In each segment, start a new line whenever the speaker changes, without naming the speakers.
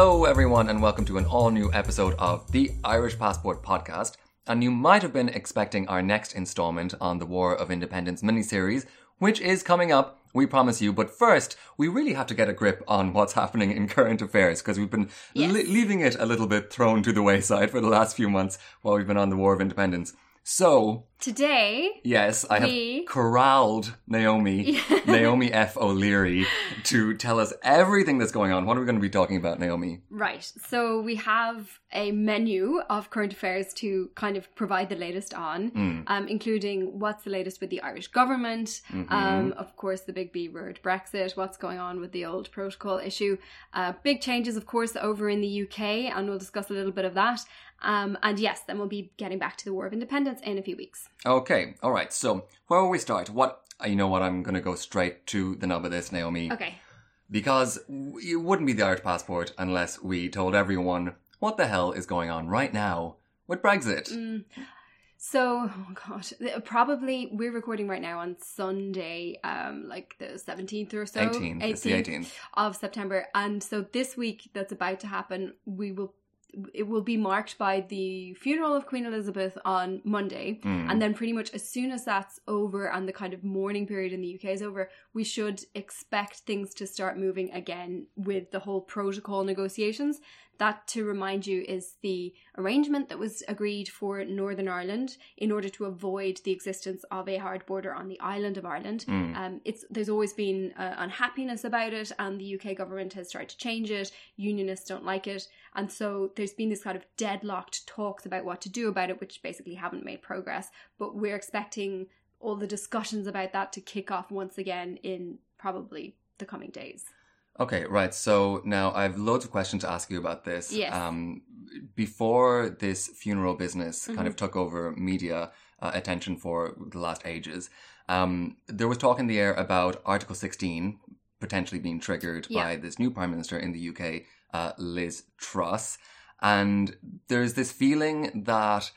Hello, everyone, and welcome to an all new episode of the Irish Passport podcast. And you might have been expecting our next installment on the War of Independence miniseries, which is coming up, we promise you. But first, we really have to get a grip on what's happening in current affairs because we've been
Yes.
le- leaving it a little bit thrown to the wayside for the last few months while we've been on the War of Independence. So,
Today,
Yes, I have corralled Naomi, Naomi F. O'Leary, to tell us everything that's going on. What are we going to be talking about, Naomi?
right. So we have a menu of current affairs to kind of provide the latest on,
Hmm.
um, including what's the latest with the Irish government,
Mm-hmm.
um, of course, the big B word, Brexit, what's going on with the old protocol issue, uh, big changes, of course, over in the UK, and we'll discuss a little bit of that. Um, and yes, then we'll be getting back to the War of Independence in a few weeks.
Okay, all right. So where will we start? What you know? What I'm going to go straight to the nub of this, Naomi,
Okay.
because it wouldn't be the Irish passport unless we told everyone what the hell is going on right now with Brexit.
Mm. So, oh god, probably we're recording right now on Sunday, um, like the seventeenth or so,
18th, it's the 18th.
of September, and so this week that's about to happen, we will. It will be marked by the funeral of Queen Elizabeth on Monday,
Mm.
and then pretty much as soon as that's over and the kind of mourning period in the UK is over, we should expect things to start moving again with the whole protocol negotiations. That, to remind you, is the arrangement that was agreed for Northern Ireland in order to avoid the existence of a hard border on the island of Ireland.
Mm.
Um, it's there's always been uh, unhappiness about it, and the UK government has tried to change it. Unionists don't like it, and so there's been this kind of deadlocked talks about what to do about it, which basically haven't made progress. But we're expecting all the discussions about that to kick off once again in probably the coming days.
Okay, right. So now I have loads of questions to ask you about this.
Yes.
Um, before this funeral business kind
Mm-hmm.
of took over media uh, attention for the last ages, um, there was talk in the air about Article 16 potentially being triggered
Yeah.
by this new prime minister in the UK, uh, Liz Truss. And there's this feeling that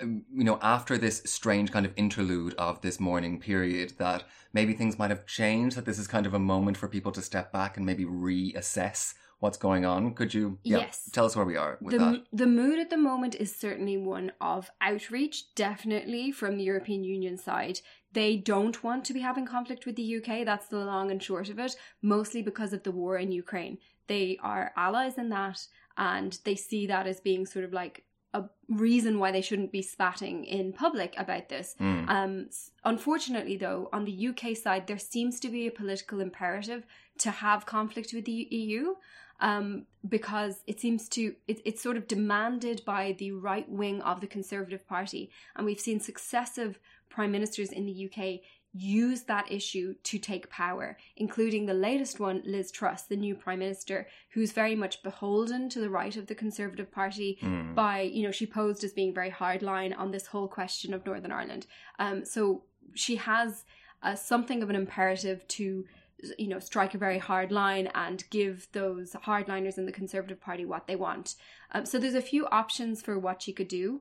Um, you know, after this strange kind of interlude of this mourning period, that maybe things might have changed, that this is kind of a moment for people to step back and maybe reassess what's going on. Could you yeah,
Yes.
tell us where we are with
the,
that?
the mood at the moment is certainly one of outreach, definitely from the European Union side. They don't want to be having conflict with the UK. That's the long and short of it, mostly because of the war in Ukraine. They are allies in that, and they see that as being sort of like a reason why they shouldn't be spatting in public about this.
Mm.
Um, unfortunately, though, on the UK side, there seems to be a political imperative to have conflict with the EU um, because it seems to it, it's sort of demanded by the right wing of the Conservative Party, and we've seen successive prime ministers in the UK use that issue to take power, including the latest one, Liz Truss, the new prime minister, who's very much beholden to the right of the Conservative Party.
Mm.
By you know, she posed as being very hardline on this whole question of Northern Ireland. Um, so she has uh, something of an imperative to you know strike a very hard line and give those hardliners in the conservative party what they want um, so there's a few options for what she could do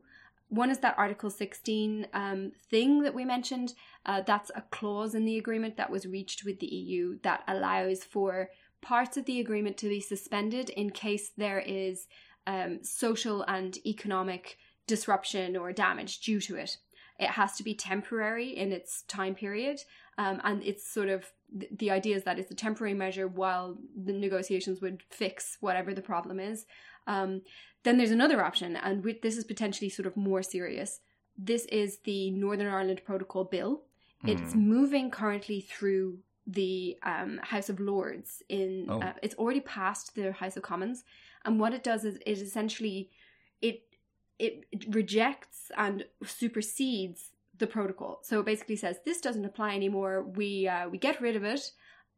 one is that article 16 um, thing that we mentioned uh, that's a clause in the agreement that was reached with the eu that allows for parts of the agreement to be suspended in case there is um, social and economic disruption or damage due to it. It has to be temporary in its time period um, and it's sort of the idea is that it's a temporary measure while the negotiations would fix whatever the problem is. Um, then there's another option and this is potentially sort of more serious this is the northern ireland protocol bill it's moving currently through the um, house of lords in
Oh.
uh, it's already passed the house of commons and what it does is it essentially it it, it rejects and supersedes the protocol. So it basically says this doesn't apply anymore. We uh, we get rid of it.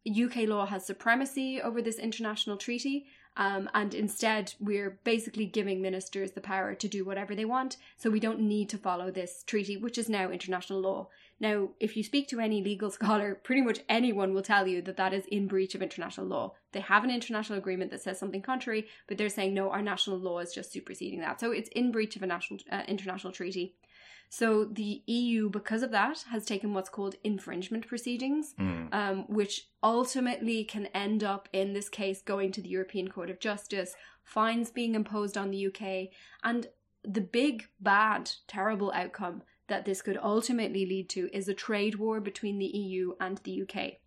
UK law has supremacy over this international treaty, um, and instead we're basically giving ministers the power to do whatever they want. So we don't need to follow this treaty, which is now international law. Now, if you speak to any legal scholar, pretty much anyone will tell you that that is in breach of international law. They have an international agreement that says something contrary, but they're saying no, our national law is just superseding that. So it's in breach of a national uh, international treaty. So the EU, because of that, has taken what's called infringement proceedings,
Mm.
um, which ultimately can end up in this case going to the European Court of Justice, fines being imposed on the UK, and the big, bad, terrible outcome that this could ultimately lead to is a trade war between the EU and the UK.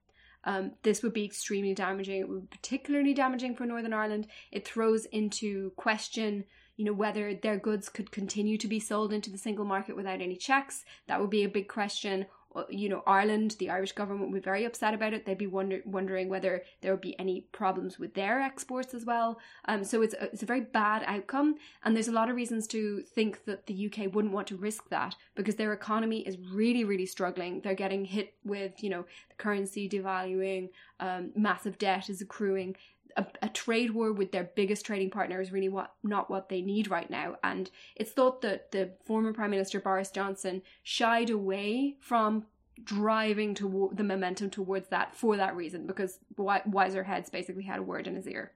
Um, this would be extremely damaging. It would be particularly damaging for Northern Ireland. It throws into question, you know, whether their goods could continue to be sold into the single market without any checks. That would be a big question. Uh, You know, Ireland, the Irish government would be very upset about it. They'd be wonder- wondering whether there would be any problems with their exports as well. Um, so it's a, it's a very bad outcome, and there's a lot of reasons to think that the UK wouldn't want to risk that because their economy is really, really struggling. They're getting hit with, you know, the currency devaluing, um, massive debt is accruing. A, a trade war with their biggest trading partner is really what not what they need right now. And it's thought that the former Prime Minister Boris Johnson shied away from driving to the momentum towards that for that reason because wiser heads basically had a word in his ear.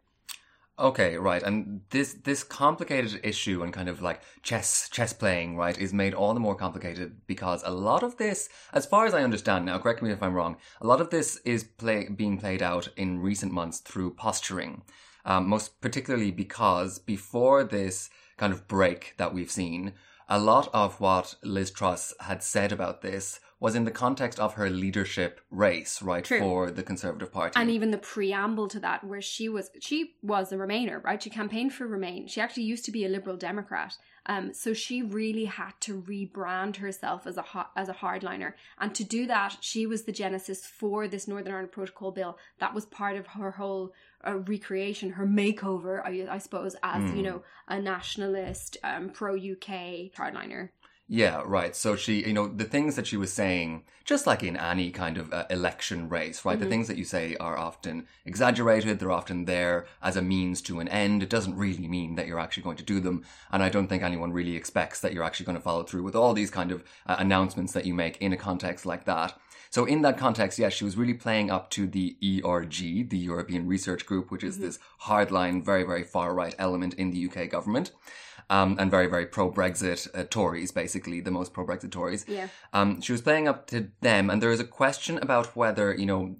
Okay, right. And this this complicated issue and kind of like chess chess playing, right, is made all the more complicated because a lot of this, as far as I understand now, correct me if I'm wrong, a lot of this is play, being played out in recent months through posturing. Um, most particularly because before this kind of break that we've seen, a lot of what Liz Truss had said about this was in the context of her leadership race, right,
True.
for the Conservative Party.
And even the preamble to that, where she was she was a Remainer, right? She campaigned for Remain. She actually used to be a Liberal Democrat. Um, so she really had to rebrand herself as a as a hardliner, and to do that, she was the genesis for this Northern Ireland Protocol bill. That was part of her whole uh, recreation, her makeover, I, I suppose, as you
Mm.
know, a nationalist, um, pro UK hardliner.
Yeah, right. So she, you know, the things that she was saying, just like in any kind of uh, election race, right? The
Mhm.
things that you say are often exaggerated. They're often there as a means to an end. It doesn't really mean that you're actually going to do them. And I don't think anyone really expects that you're actually going to follow through with all these kind of uh, announcements that you make in a context like that. So in that context, yes, she was really playing up to the ERG, the European Research Group, which is
Mhm.
this hardline, very, very far right element in the UK government. Um, and very, very pro Brexit uh, Tories, basically, the most pro Brexit Tories.
Yeah.
Um, she was playing up to them, and there is a question about whether you know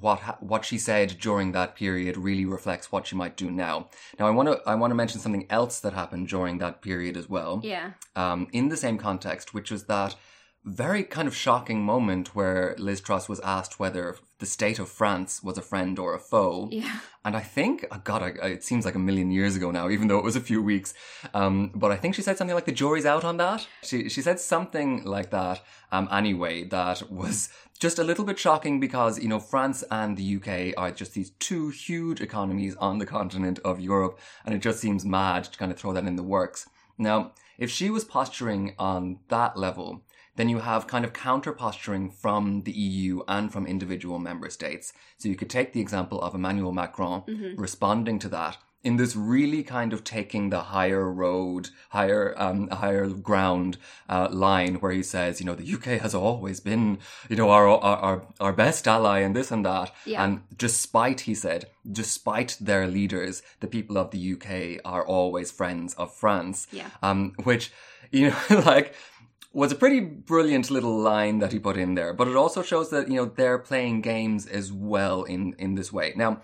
what ha- what she said during that period really reflects what she might do now. Now, I want to I want to mention something else that happened during that period as well,
Yeah.
um, in the same context, which was that very kind of shocking moment where Liz Truss was asked whether the state of France was a friend or a foe.
Yeah.
And I think, oh God, I, I, it seems like a million years ago now, even though it was a few weeks. Um, but I think she said something like the jury's out on that. She she said something like that. Um, anyway, that was just a little bit shocking because you know France and the UK are just these two huge economies on the continent of Europe, and it just seems mad to kind of throw that in the works. Now, if she was posturing on that level, then you have kind of counter posturing from the EU and from individual member states. So you could take the example of Emmanuel Macron
Mhm.
responding to that in this really kind of taking the higher road, higher, um, higher ground uh, line where he says, you know, the UK has always been, you know, our our our, our best ally and this and that.
Yeah.
And despite, he said, despite their leaders, the people of the UK are always friends of France
Yeah.
um, which you know like was a pretty brilliant little line that he put in there but it also shows that you know they're playing games as well in in this way now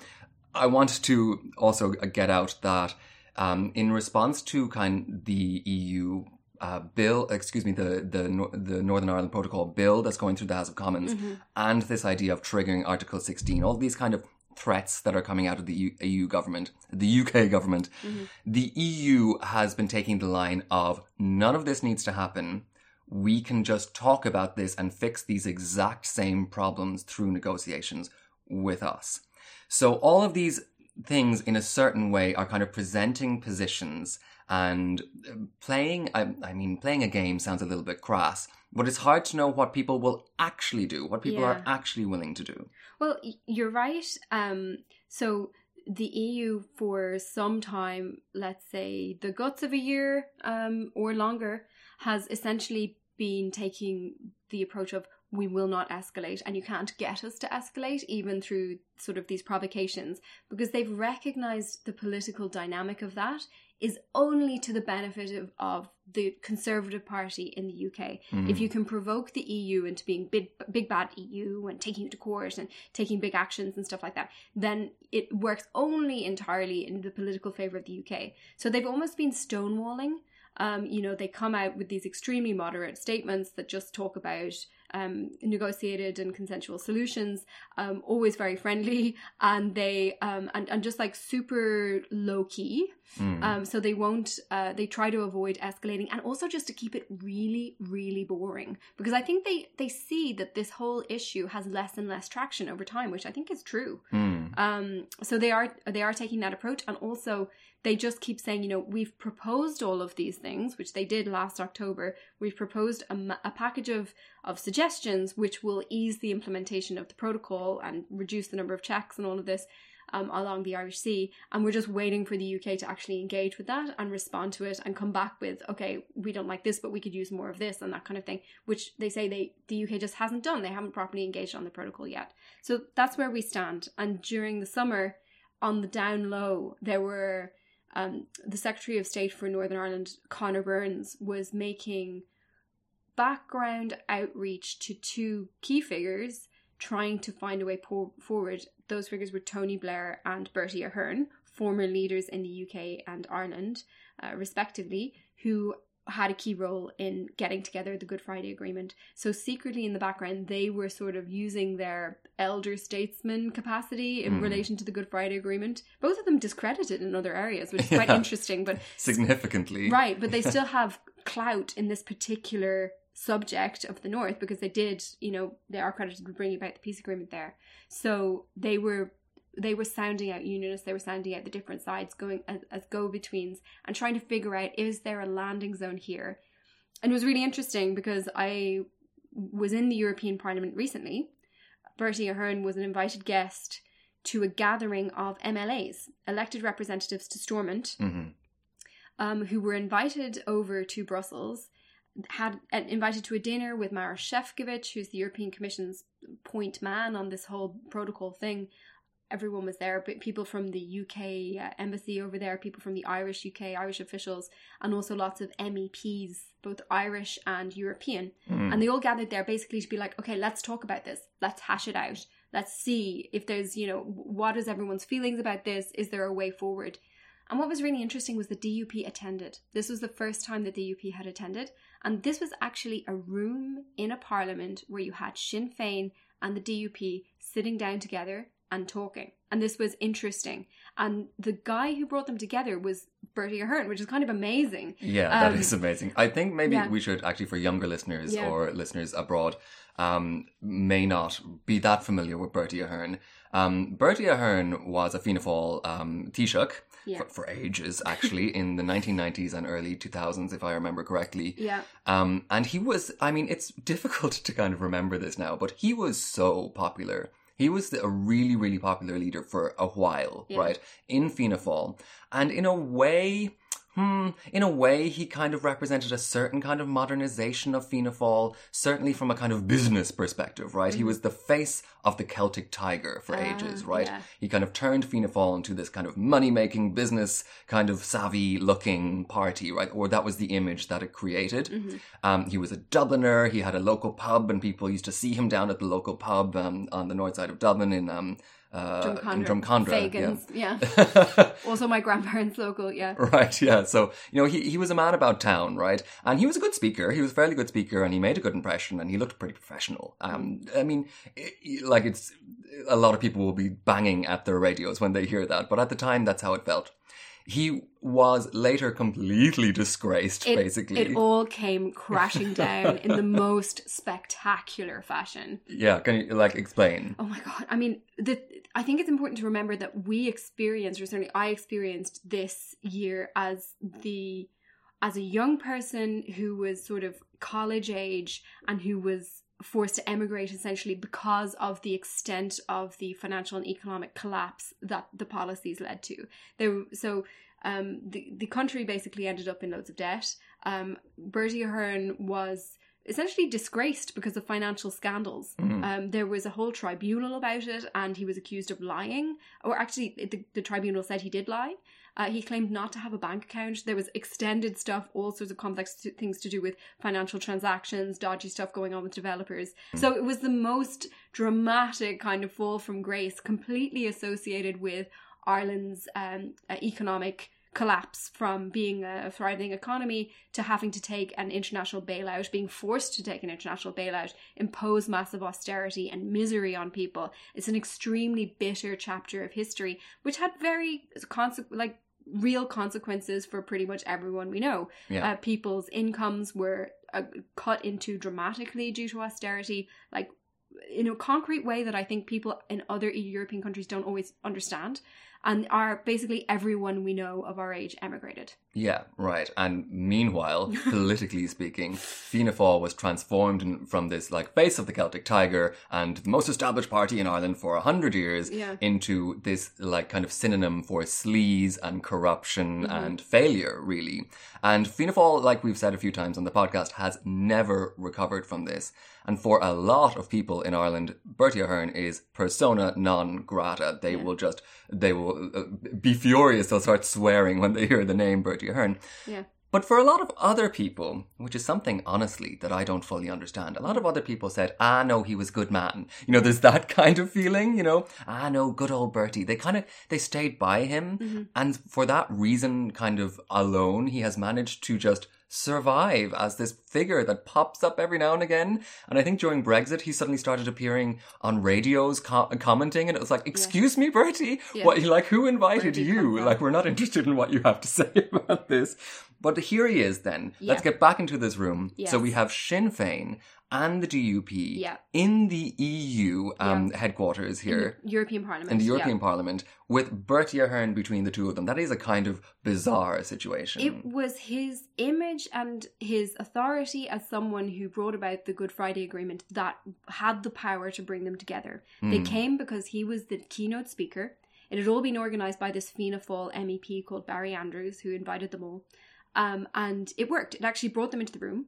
i want to also get out that um, in response to kind the eu uh, bill, excuse me, the the the Northern Ireland Protocol bill that's going through the House of Commons,
Mhm.
and this idea of triggering Article 16, all these kind of threats that are coming out of the EU, EU government, the UK government,
Mhm.
the EU has been taking the line of none of this needs to happen. We can just talk about this and fix these exact same problems through negotiations with us. So all of these things in a certain way are kind of presenting positions and uh, playing, I, I mean, playing a game sounds a little bit crass, but it's hard to know what people will actually do, what people are actually willing to do.
Well, you're right. Um, so the EU for some time, let's say the guts of a year um, or longer, has essentially been taking the approach of we will not escalate and you can't get us to escalate even through sort of these provocations because they've recognized the political dynamic of that is only to the benefit of, of the conservative party in the UK
Mm.
if you can provoke the EU into being big, big bad EU and taking you to court and taking big actions and stuff like that, then it works only entirely in the political favor of the UK. So they've almost been stonewalling. Um, you know, they come out with these extremely moderate statements that just talk about um, negotiated and consensual solutions, um, always very friendly, and they um, and and just like super low key.
Mm.
Um, so they won't. Uh, they try to avoid escalating, and also just to keep it really, really boring. Because I think they they see that this whole issue has less and less traction over time, which I think is true.
Mm.
Um, so they are they are taking that approach, and also they just keep saying, you know, we've proposed all of these things, which they did last October. We've proposed a, a package of of suggestions which will ease the implementation of the protocol and reduce the number of checks and all of this um, along the Irish Sea. And we're just waiting for the UK to actually engage with that and respond to it and come back with, okay, we don't like this, but we could use more of this and that kind of thing, which they say they the UK just hasn't done. They haven't properly engaged on the protocol yet. So that's where we stand. And during the summer, on the down low, there were um, the Secretary of State for Northern Ireland, Conor Burns, was making background outreach to two key figures trying to find a way forward. Those figures were Tony Blair and Bertie Ahern, former leaders in the UK and Ireland, uh, respectively, who had a key role in getting together the Good Friday Agreement. So, secretly in the background, they were sort of using their elder statesman capacity in
Hmm.
relation to the Good Friday Agreement. Both of them discredited in other areas, which is quite
Yeah.
interesting, but
Significantly.
Right, but they still have clout in this particular subject of the North because they did, you know, they are credited with bringing about the peace agreement there. So they were they were sounding out unionists, they were sounding out the different sides, going as, as go betweens and trying to figure out is there a landing zone here. And it was really interesting because I was in the European Parliament recently. Bertie Ahern was an invited guest to a gathering of MLAs, elected representatives to Stormont,
hmm
um, who were invited over to Brussels, had uh, invited to a dinner with Maroš Šefčovič, who's the European Commission's point man on this whole protocol thing. Everyone was there, but people from the UK uh, embassy over there, people from the Irish UK, Irish officials, and also lots of MEPs, both Irish and European.
Mm.
And they all gathered there basically to be like, okay, let's talk about this. Let's hash it out. Let's see if there's, you know, what is everyone's feelings about this? Is there a way forward? And what was really interesting was the DUP attended. This was the first time that the DUP had attended. And this was actually a room in a parliament where you had Sinn Féin and the DUP sitting down together and talking. And this was interesting. And the guy who brought them together was Bertie Ahern, which is kind of amazing.
Yeah, that
Um,
is amazing. I think maybe
yeah.
we should actually, for younger listeners
Yeah.
or listeners abroad, um, may not be that familiar with Bertie Ahern. Um, Bertie Ahern was a Fianna Fáil um, Taoiseach
Yeah.
for, for ages, actually, in the 1990s and early 2000s, if I remember correctly.
Yeah.
Um, and he was, I mean, it's difficult to kind of remember this now, but he was so popular. He was the, a really, really popular leader for a while,
Yeah.
right? In Fianna Fáil. And in a way, hmm, in a way, he kind of represented a certain kind of modernization of Fianna Fáil, certainly from a kind of business perspective, right? He was the face of the Celtic tiger for
Mm-hmm. Ah,
ages, right?
yeah.
He kind of turned Fianna Fáil into this kind of money-making business, kind of savvy-looking party, right? Or that was the image that it created.
Mm-hmm.
Um, he was a Dubliner. He had a local pub, and people used to see him down at the local pub um, on the north side of Dublin in um, uh, in Drumcondra.
Fagans, yeah.
yeah.
also my grandparents' local, yeah.
Right, yeah. So, you know, he, he was a man about town, right? And he was a good speaker. He was a fairly good speaker and he made a good impression and he looked pretty professional. Um, I mean, i i- like it's, a lot of people will be banging at their radios when they hear that, but at the time, that's how it felt. He was later completely disgraced,
It,
basically.
it all came crashing down in the most spectacular fashion.
yeah, can you like explain?
Oh my god! I mean, the I think it's important to remember that we experienced, or certainly I experienced this year as the as a young person who was sort of college age and who was forced to emigrate essentially because of the extent of the financial and economic collapse that the policies led to. There, so um, the the country basically ended up in loads of debt. Um, Bertie Ahern was essentially disgraced because of financial scandals.
Mhm.
Um, there was a whole tribunal about it, and he was accused of lying. Or actually, the, the tribunal said he did lie. Uh, he claimed not to have a bank account. There was extended stuff, all sorts of complex t- things to do with financial transactions, dodgy stuff going on with developers. So it was the most dramatic kind of fall from grace, completely associated with Ireland's um, uh, economic collapse from being a thriving economy to having to take an international bailout, being forced to take an international bailout, impose massive austerity and misery on people. It's an extremely bitter chapter of history, which had very like real consequences for pretty much everyone we know.
Yeah.
Uh, people's incomes were uh, cut into dramatically due to austerity, like in a concrete way that I think people in other European countries don't always understand. And are basically everyone we know of our age emigrated.
Yeah, right. And meanwhile, politically speaking, Fianna Fáil was transformed in- from this like face of the Celtic Tiger and the most established party in Ireland for a hundred years
Yeah.
into this like kind of synonym for sleaze and corruption
Mm-hmm.
and failure, really. And Fianna Fáil, like we've said a few times on the podcast, has never recovered from this. And for a lot of people in Ireland, Bertie Ahern is persona non grata. They
Yeah.
will just, they will uh, be furious. They'll start swearing when they hear the name Bertie Ahern.
Yeah.
But for a lot of other people, which is something honestly that I don't fully understand, a lot of other people said, ah, no, he was good man. You know, there's that kind of feeling, you know, ah, no, good old Bertie. They kind of, they stayed by him.
Mm-hmm.
And for that reason, kind of alone, he has managed to just survive as this figure that pops up every now and again. And I think during Brexit, he suddenly started appearing on radios co- commenting, and it was like, "Excuse me, Bertie,
Yeah.
what? Like, who invited
you
you?
come from?"
Like, we're not interested in what you have to say about this." But here he is. Then let's get back into this room. So we have Sinn Féin and the DUP
Yeah.
in the EU um, headquarters
In
here
European Parliament.
in the
yeah.
European Parliament with Bertie Ahern between the two of them. That is a kind of bizarre situation.
It was his image and his authority as someone who brought about the Good Friday Agreement that had the power to bring them together. They
Hmm.
came because he was the keynote speaker. It had all been organised by this Fianna Fáil MEP called Barry Andrews, who invited them all. Um, and it worked. It actually brought them into the room.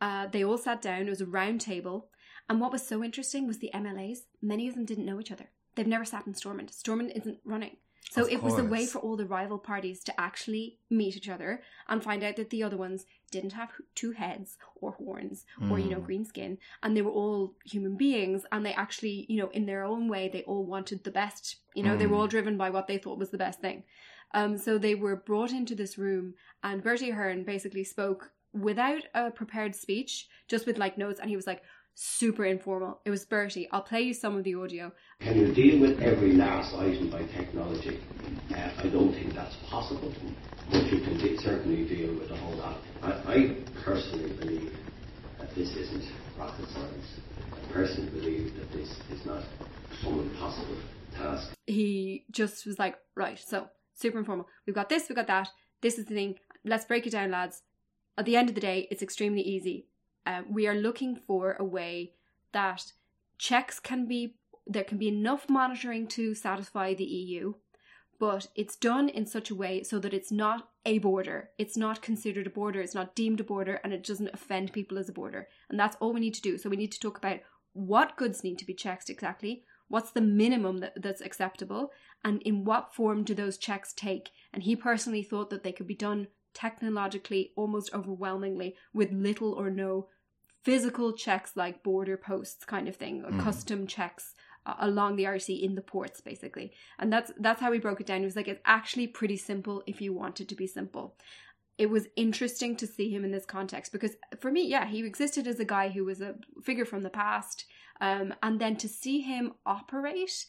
Uh, they all sat down. It was a round table. And what was so interesting was the MLAs. Many of them didn't know each other. They've never sat in Stormont. Stormont isn't running. So
Of
it was a way for all the rival parties to actually meet each other and find out that the other ones didn't have two heads or horns or you know
Mm.
green skin and they were all human beings and they actually you know in their own way they all wanted the best you know they were
Mm.
all driven by what they thought was the best thing um so they were brought into this room and Bertie Ahern basically spoke without a prepared speech just with like notes and he was like super informal it was Bertie I'll play you some of the audio
Can you deal with every last item by technology? Uh, I don't think that's possible, but you can de- certainly deal with a whole lot. I, I personally believe that this isn't rocket science. I personally believe that this is not some impossible task.
he just was like, right, so super informal. We've got this, we've got that. This is the thing. Let's break it down, lads. At the end of the day, it's extremely easy. Uh, we are looking for a way that checks can be, there can be enough monitoring to satisfy the EU, but it's done in such a way so that it's not a border. It's not considered a border. It's not deemed a border and it doesn't offend people as a border. And that's all we need to do. So we need to talk about what goods need to be checked exactly, what's the minimum that, that's acceptable, and in what form do those checks take. And he personally thought that they could be done technologically, almost overwhelmingly, with little or no physical checks like border posts kind of thing, or
Mm.
custom checks uh, along the Irish Sea in the ports basically. And that's that's how we broke it down. It was like it's actually pretty simple if you want it to be simple. It was interesting to see him in this context because for me, yeah, he existed as a guy who was a figure from the past. Um, and then to see him operate,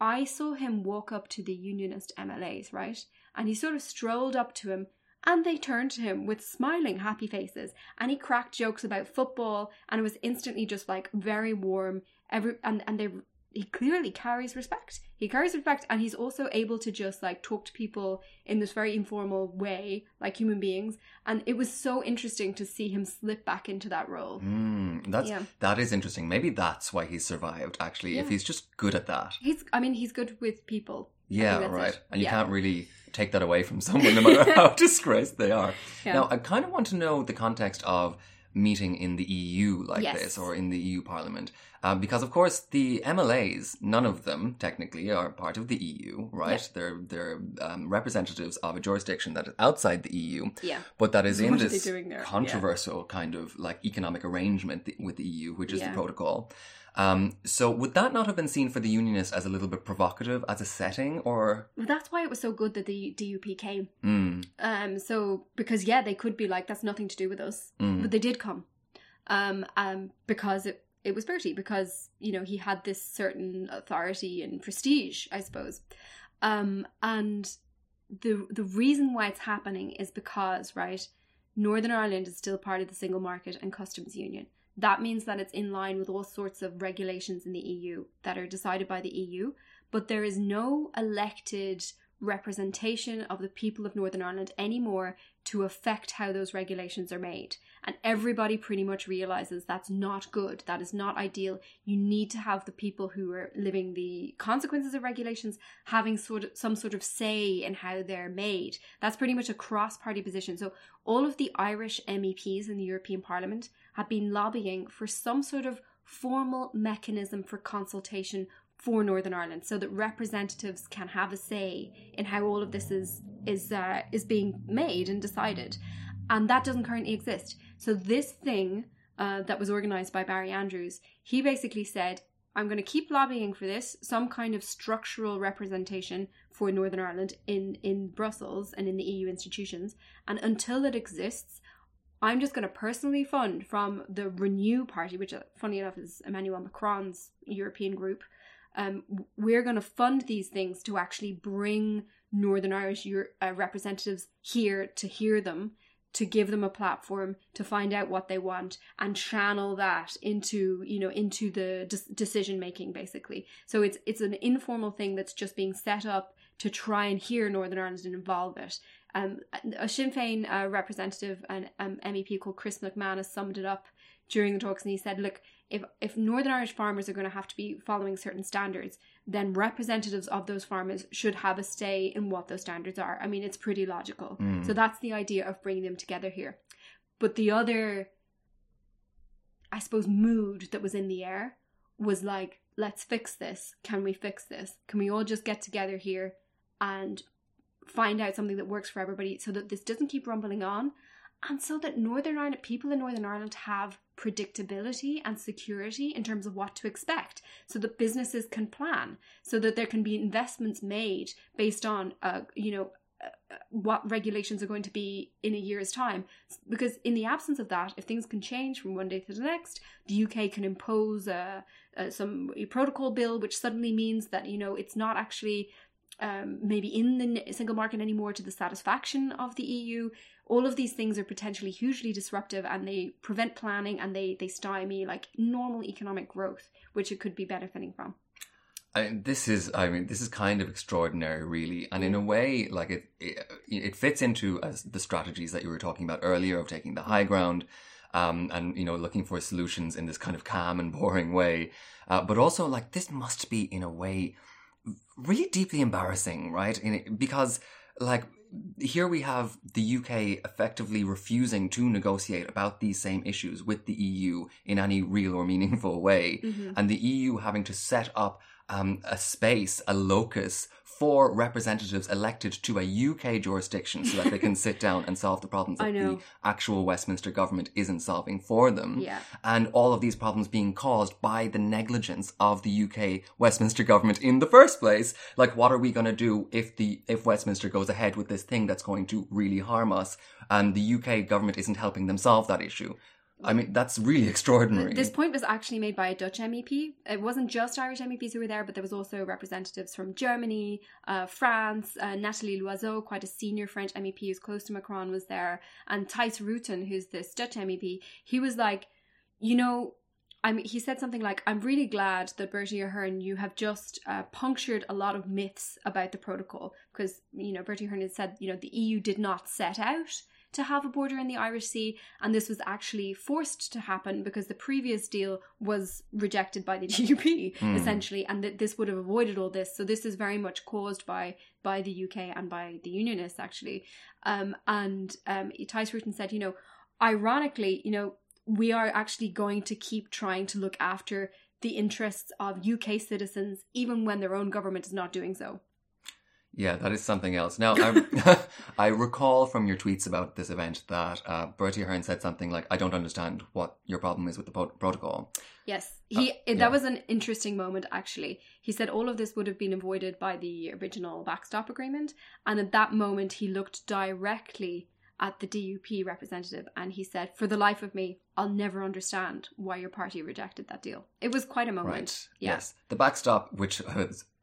I saw him walk up to the unionist MLAs, right? and he sort of strolled up to him and they turned to him with smiling, happy faces, and he cracked jokes about football, and it was instantly just like very warm. Every and and they he clearly carries respect. He carries respect, and he's also able to just like talk to people in this very informal way, like human beings. And it was so interesting to see him slip back into that role.
Mm, that's
Yeah.
that is interesting. Maybe that's why he's survived. Actually, if he's just good at that.
He's, I mean, he's good with people.
Yeah, right.
it.
And you
Yeah.
can't really take that away from someone, no matter how disgraced they are.
Yeah.
Now, I kind of want to know the context of meeting in the EU like
Yes.
this or in the EU Parliament. Um, because, of course, the MLAs, none of them technically are part of the EU, right?
Yeah.
They're, they're um, representatives of a jurisdiction that is outside the EU,
Yeah.
but that is
So
in
what are they
this
there? Yeah.
controversial kind of like economic arrangement th- with the EU, which is the protocol. Um, so would that not have been seen for the Unionists as a little bit provocative as a setting, or
Well, that's why it was so good that the DUP came.
mm,
Um, so because yeah, they could be like that's nothing to do with us,
Mm.
but they did come, um, um, because it it was Bertie because you know he had this certain authority and prestige, I suppose, um, and the the reason why it's happening is because right, Northern Ireland is still part of the single market and customs union. That means that it's in line with all sorts of regulations in the EU that are decided by the EU, but there is no elected representation of the people of Northern Ireland anymore to affect how those regulations are made. And everybody pretty much realizes that's not good. That is not ideal. You need to have the people who are living the consequences of regulations having sort of some sort of say in how they're made. That's pretty much a cross-party position. So all of the Irish MEPs in the European Parliament have been lobbying for some sort of formal mechanism for consultation for Northern Ireland, so that representatives can have a say in how all of this is is uh, is being made and decided, and that doesn't currently exist. So this thing uh, that was organised by Barry Andrews, he basically said, "I'm going to keep lobbying for this, some kind of structural representation for Northern Ireland in in Brussels and in the EU institutions, and until it exists." I'm just going to personally fund from the Renew Party, which, uh, funny enough, is Emmanuel Macron's European group. Um, we're going to fund these things to actually bring Northern Irish Euro- uh, representatives here to hear them, to give them a platform, to find out what they want, and channel that into you know into the de- decision making basically. So it's it's an informal thing that's just being set up to try and hear Northern Ireland and involve it. Um, a Sinn Féin uh, representative and um, MEP called Chris MacManus summed it up during the talks, and he said, "Look, if if Northern Irish farmers are going to have to be following certain standards, then representatives of those farmers should have a say in what those standards are. I mean, it's pretty logical.
Mm.
So that's the idea of bringing them together here. But the other, I suppose, mood that was in the air was like, let's fix this. Can we fix this? Can we all just get together here and find out something that works for everybody so that this doesn't keep rumbling on and so that Northern Ireland people in Northern Ireland have predictability and security in terms of what to expect so that businesses can plan so that there can be investments made based on uh, you know uh, uh, what regulations are going to be in a year's time. Because in the absence of that if things can change from one day to the next the UK can impose uh, uh, some a protocol bill which suddenly means that you know it's not actually um, maybe in the single market anymore to the satisfaction of the EU. All of these things are potentially hugely disruptive and they prevent planning and they, they stymie like normal economic growth, which it could be benefiting from.
I, this is, I mean, this is kind of extraordinary, really, and in a way, like it, it, it fits into as the strategies that you were talking about earlier of taking the high ground, um, and you know, looking for solutions in this kind of calm and boring way. Uh, but also, like this must be in a way really deeply embarrassing, right? In it, because, like, here we have the UK effectively refusing to negotiate about these same issues with the EU in any real or meaningful way,
Mm-hmm.
and the EU having to set up um, a space, a locus for representatives elected to a UK jurisdiction so that they can sit down and solve the problems that the actual Westminster government isn't solving for them.
Yeah.
And all of these problems being caused by the negligence of the UK Westminster government in the first place. Like, what are we going to do if the, if Westminster goes ahead with this thing that's going to really harm us and the UK government isn't helping them solve that issue? I mean, that's really extraordinary.
This point was actually made by a Dutch MEP. It wasn't just Irish MEPs who were there, but there was also representatives from Germany, uh, France. Uh, Nathalie Loiseau, quite a senior French MEP who's close to Macron, was there, and Thijs Reuten, who's this Dutch MEP. He was like, you know, I mean, he said something like, "I'm really glad that Bertie Ahern, you have just uh, punctured a lot of myths about the protocol because you know Bertie Ahern had said, you know, the EU did not set out." To have a border in the Irish Sea, and this was actually forced to happen because the previous deal was rejected by the DUP,
Hmm.
essentially, and that this would have avoided all this. So this is very much caused by by the UK and by the Unionists, actually. Um, and um, Thijs Reuten said, you know, ironically, you know, we are actually going to keep trying to look after the interests of UK citizens, even when their own government is not doing so.
Yeah, that is something else. Now, I, I recall from your tweets about this event that uh, Bertie Ahern said something like, I don't understand what your problem is with the pro- protocol.
Yes, he
Uh,
that
yeah.
was an interesting moment actually. He said all of this would have been avoided by the original backstop agreement, and at that moment he looked directly at the DUP representative and he said, "For the life of me, I'll never understand why your party rejected that deal." It was quite a moment.
Right.
Yeah.
Yes. The backstop, which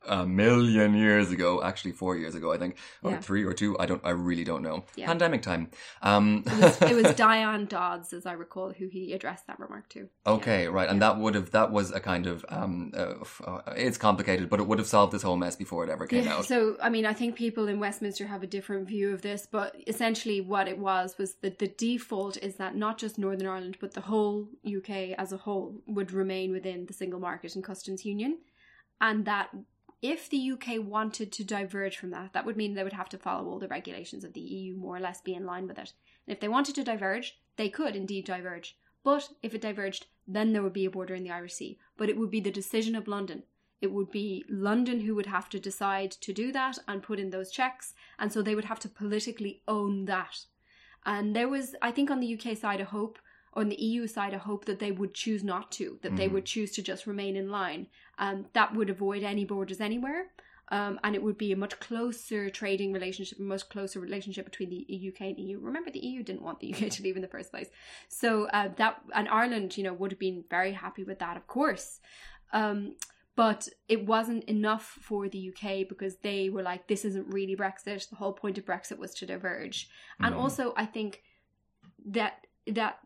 a million years ago, actually four years ago, I think, or
Yeah.
three or two. I don't, I really don't know.
Yeah.
Pandemic time. Um,
It was, it was Diane Dodds, as I recall, who he addressed that remark to.
Okay, right, and that would have that was a kind of um, uh, uh, it's complicated, but it would have solved this whole mess before it ever came
Yeah,
out.
so I mean, I think people in Westminster have a different view of this, but essentially, what it was was that the default is that not just Northern Ireland, but the whole UK as a whole would remain within the single market and customs union, and that if the UK wanted to diverge from that, that would mean they would have to follow all the regulations of the EU, more or less be in line with it. And if they wanted to diverge, they could indeed diverge. But if it diverged, then there would be a border in the Irish Sea. But it would be the decision of London. It would be London who would have to decide to do that and put in those checks. And so they would have to politically own that. And there was, I think, on the UK side, a hope, on the EU side, a hope that they would choose not to, that they
Mhm.
would choose to just remain in line. Um, that would avoid any borders anywhere. Um, and it would be a much closer trading relationship, a much closer relationship between the UK and the EU. Remember, the EU didn't want the UK to leave in the first place, so uh, that and Ireland, you know, would have been very happy with that, of course. Um, but it wasn't enough for the UK because they were like, this isn't really Brexit. The whole point of Brexit was to diverge. And
Mhm.
also, I think that that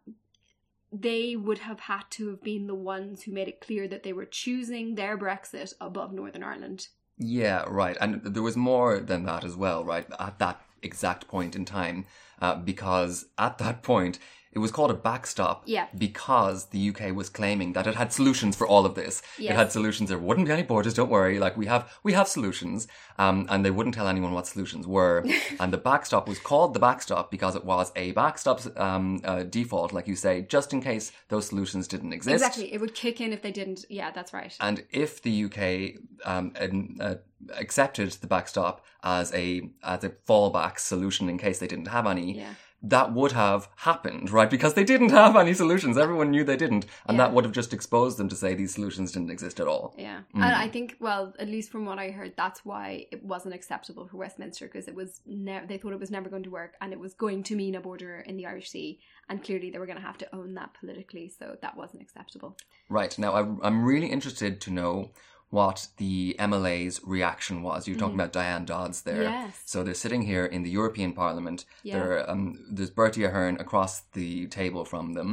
they would have had to have been the ones who made it clear that they were choosing their Brexit above Northern Ireland.
Yeah, right. And there was more than that as well, right? At that exact point in time, uh, because at that point, it was called a backstop
Yeah.
because the UK was claiming that it had solutions for all of this. It had solutions. There wouldn't be any borders. Don't worry. Like we have, we have solutions. Um, and they wouldn't tell anyone what solutions were. and the backstop was called the backstop because it was a backstop um, uh, default, like you say, just in case those solutions didn't exist.
Exactly. It would kick in if they didn't. Yeah, that's right.
And if the UK um, uh, accepted the backstop as a as a fallback solution in case they didn't have any,
Yeah.
That would have happened, right? Because they didn't have any solutions. Everyone knew they didn't, and
Yeah.
that would have just exposed them to say these solutions didn't exist at all.
Yeah,
Mm.
and I think, well, at least from what I heard, that's why it wasn't acceptable for Westminster because it was ne- they thought it was never going to work, and it was going to mean a border in the Irish Sea, and clearly they were going to have to own that politically, so that wasn't acceptable.
Right now, I, I'm really interested to know what the MLA's reaction was. You're talking
Mhm.
about Diane Dodds there.
Yes.
So they're sitting here in the European Parliament.
Yeah.
There, um, there's Bertie Ahern across the table from them.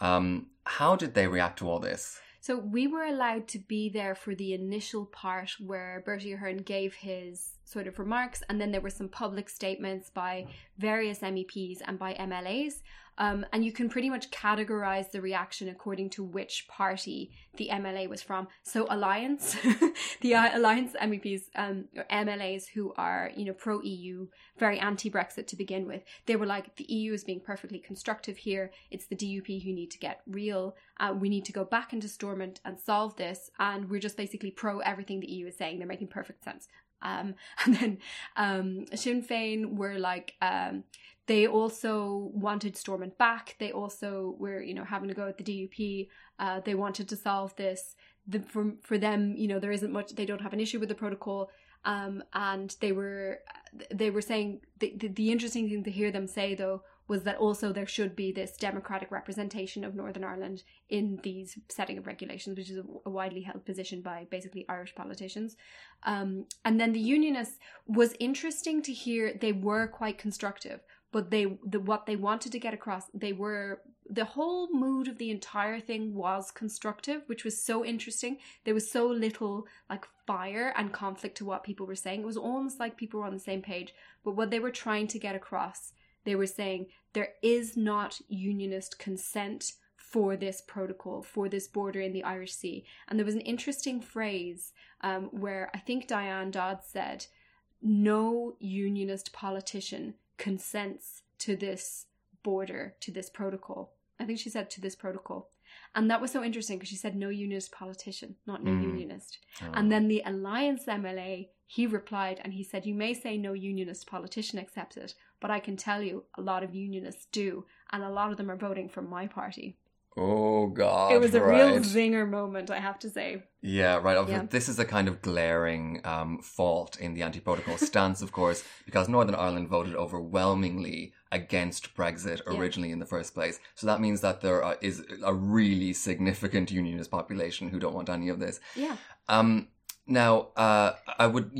Mhm.
Um, how did they react to all this?
So we were allowed to be there for the initial part where Bertie Ahern gave his sort of remarks, and then there were some public statements by various MEPs and by MLAs. Um, and you can pretty much categorize the reaction according to which party the MLA was from. So Alliance, the uh, Alliance MEPs, um, or MLAs who are you know pro EU, very anti Brexit to begin with, they were like the EU is being perfectly constructive here. It's the DUP who need to get real. Uh, we need to go back into Stormont and solve this. And we're just basically pro everything the EU is saying. They're making perfect sense. Um, and then um, Sinn Féin were like, um, they also wanted Stormont back. They also were, you know, having to go at the DUP. Uh, they wanted to solve this. The, for, for them, you know, there isn't much. They don't have an issue with the protocol. Um, and they were they were saying the, the the interesting thing to hear them say though was that also there should be this democratic representation of Northern Ireland in these setting of regulations, which is a, widely held position by basically Irish politicians. Um, and then the Unionists was interesting to hear they were quite constructive, but they the, what they wanted to get across they were the whole mood of the entire thing was constructive which was so interesting. There was so little like fire and conflict to what people were saying. It was almost like people were on the same page. But what they were trying to get across they were saying there is not unionist consent for this protocol, for this border in the Irish Sea. And there was an interesting phrase um, where I think Diane Dodd said, No unionist politician consents to this border, to this protocol. I think she said to this protocol. And that was so interesting because she said no unionist politician, not no
Mm.
unionist.
Oh.
And then the Alliance MLA, he replied and he said, You may say no unionist politician accepts it, but I can tell you a lot of unionists do, and a lot of them are voting for my party.
Oh God!
it was a real zinger moment, I have to say.
Yeah, right.
Yeah.
This is a kind of glaring um, fault in the anti-protocol stance, of course, because Northern Ireland voted overwhelmingly against Brexit
Yeah.
originally in the first place. So that means that there are, is a really significant unionist population who don't want any of this.
Yeah.
Um, now, uh, I would,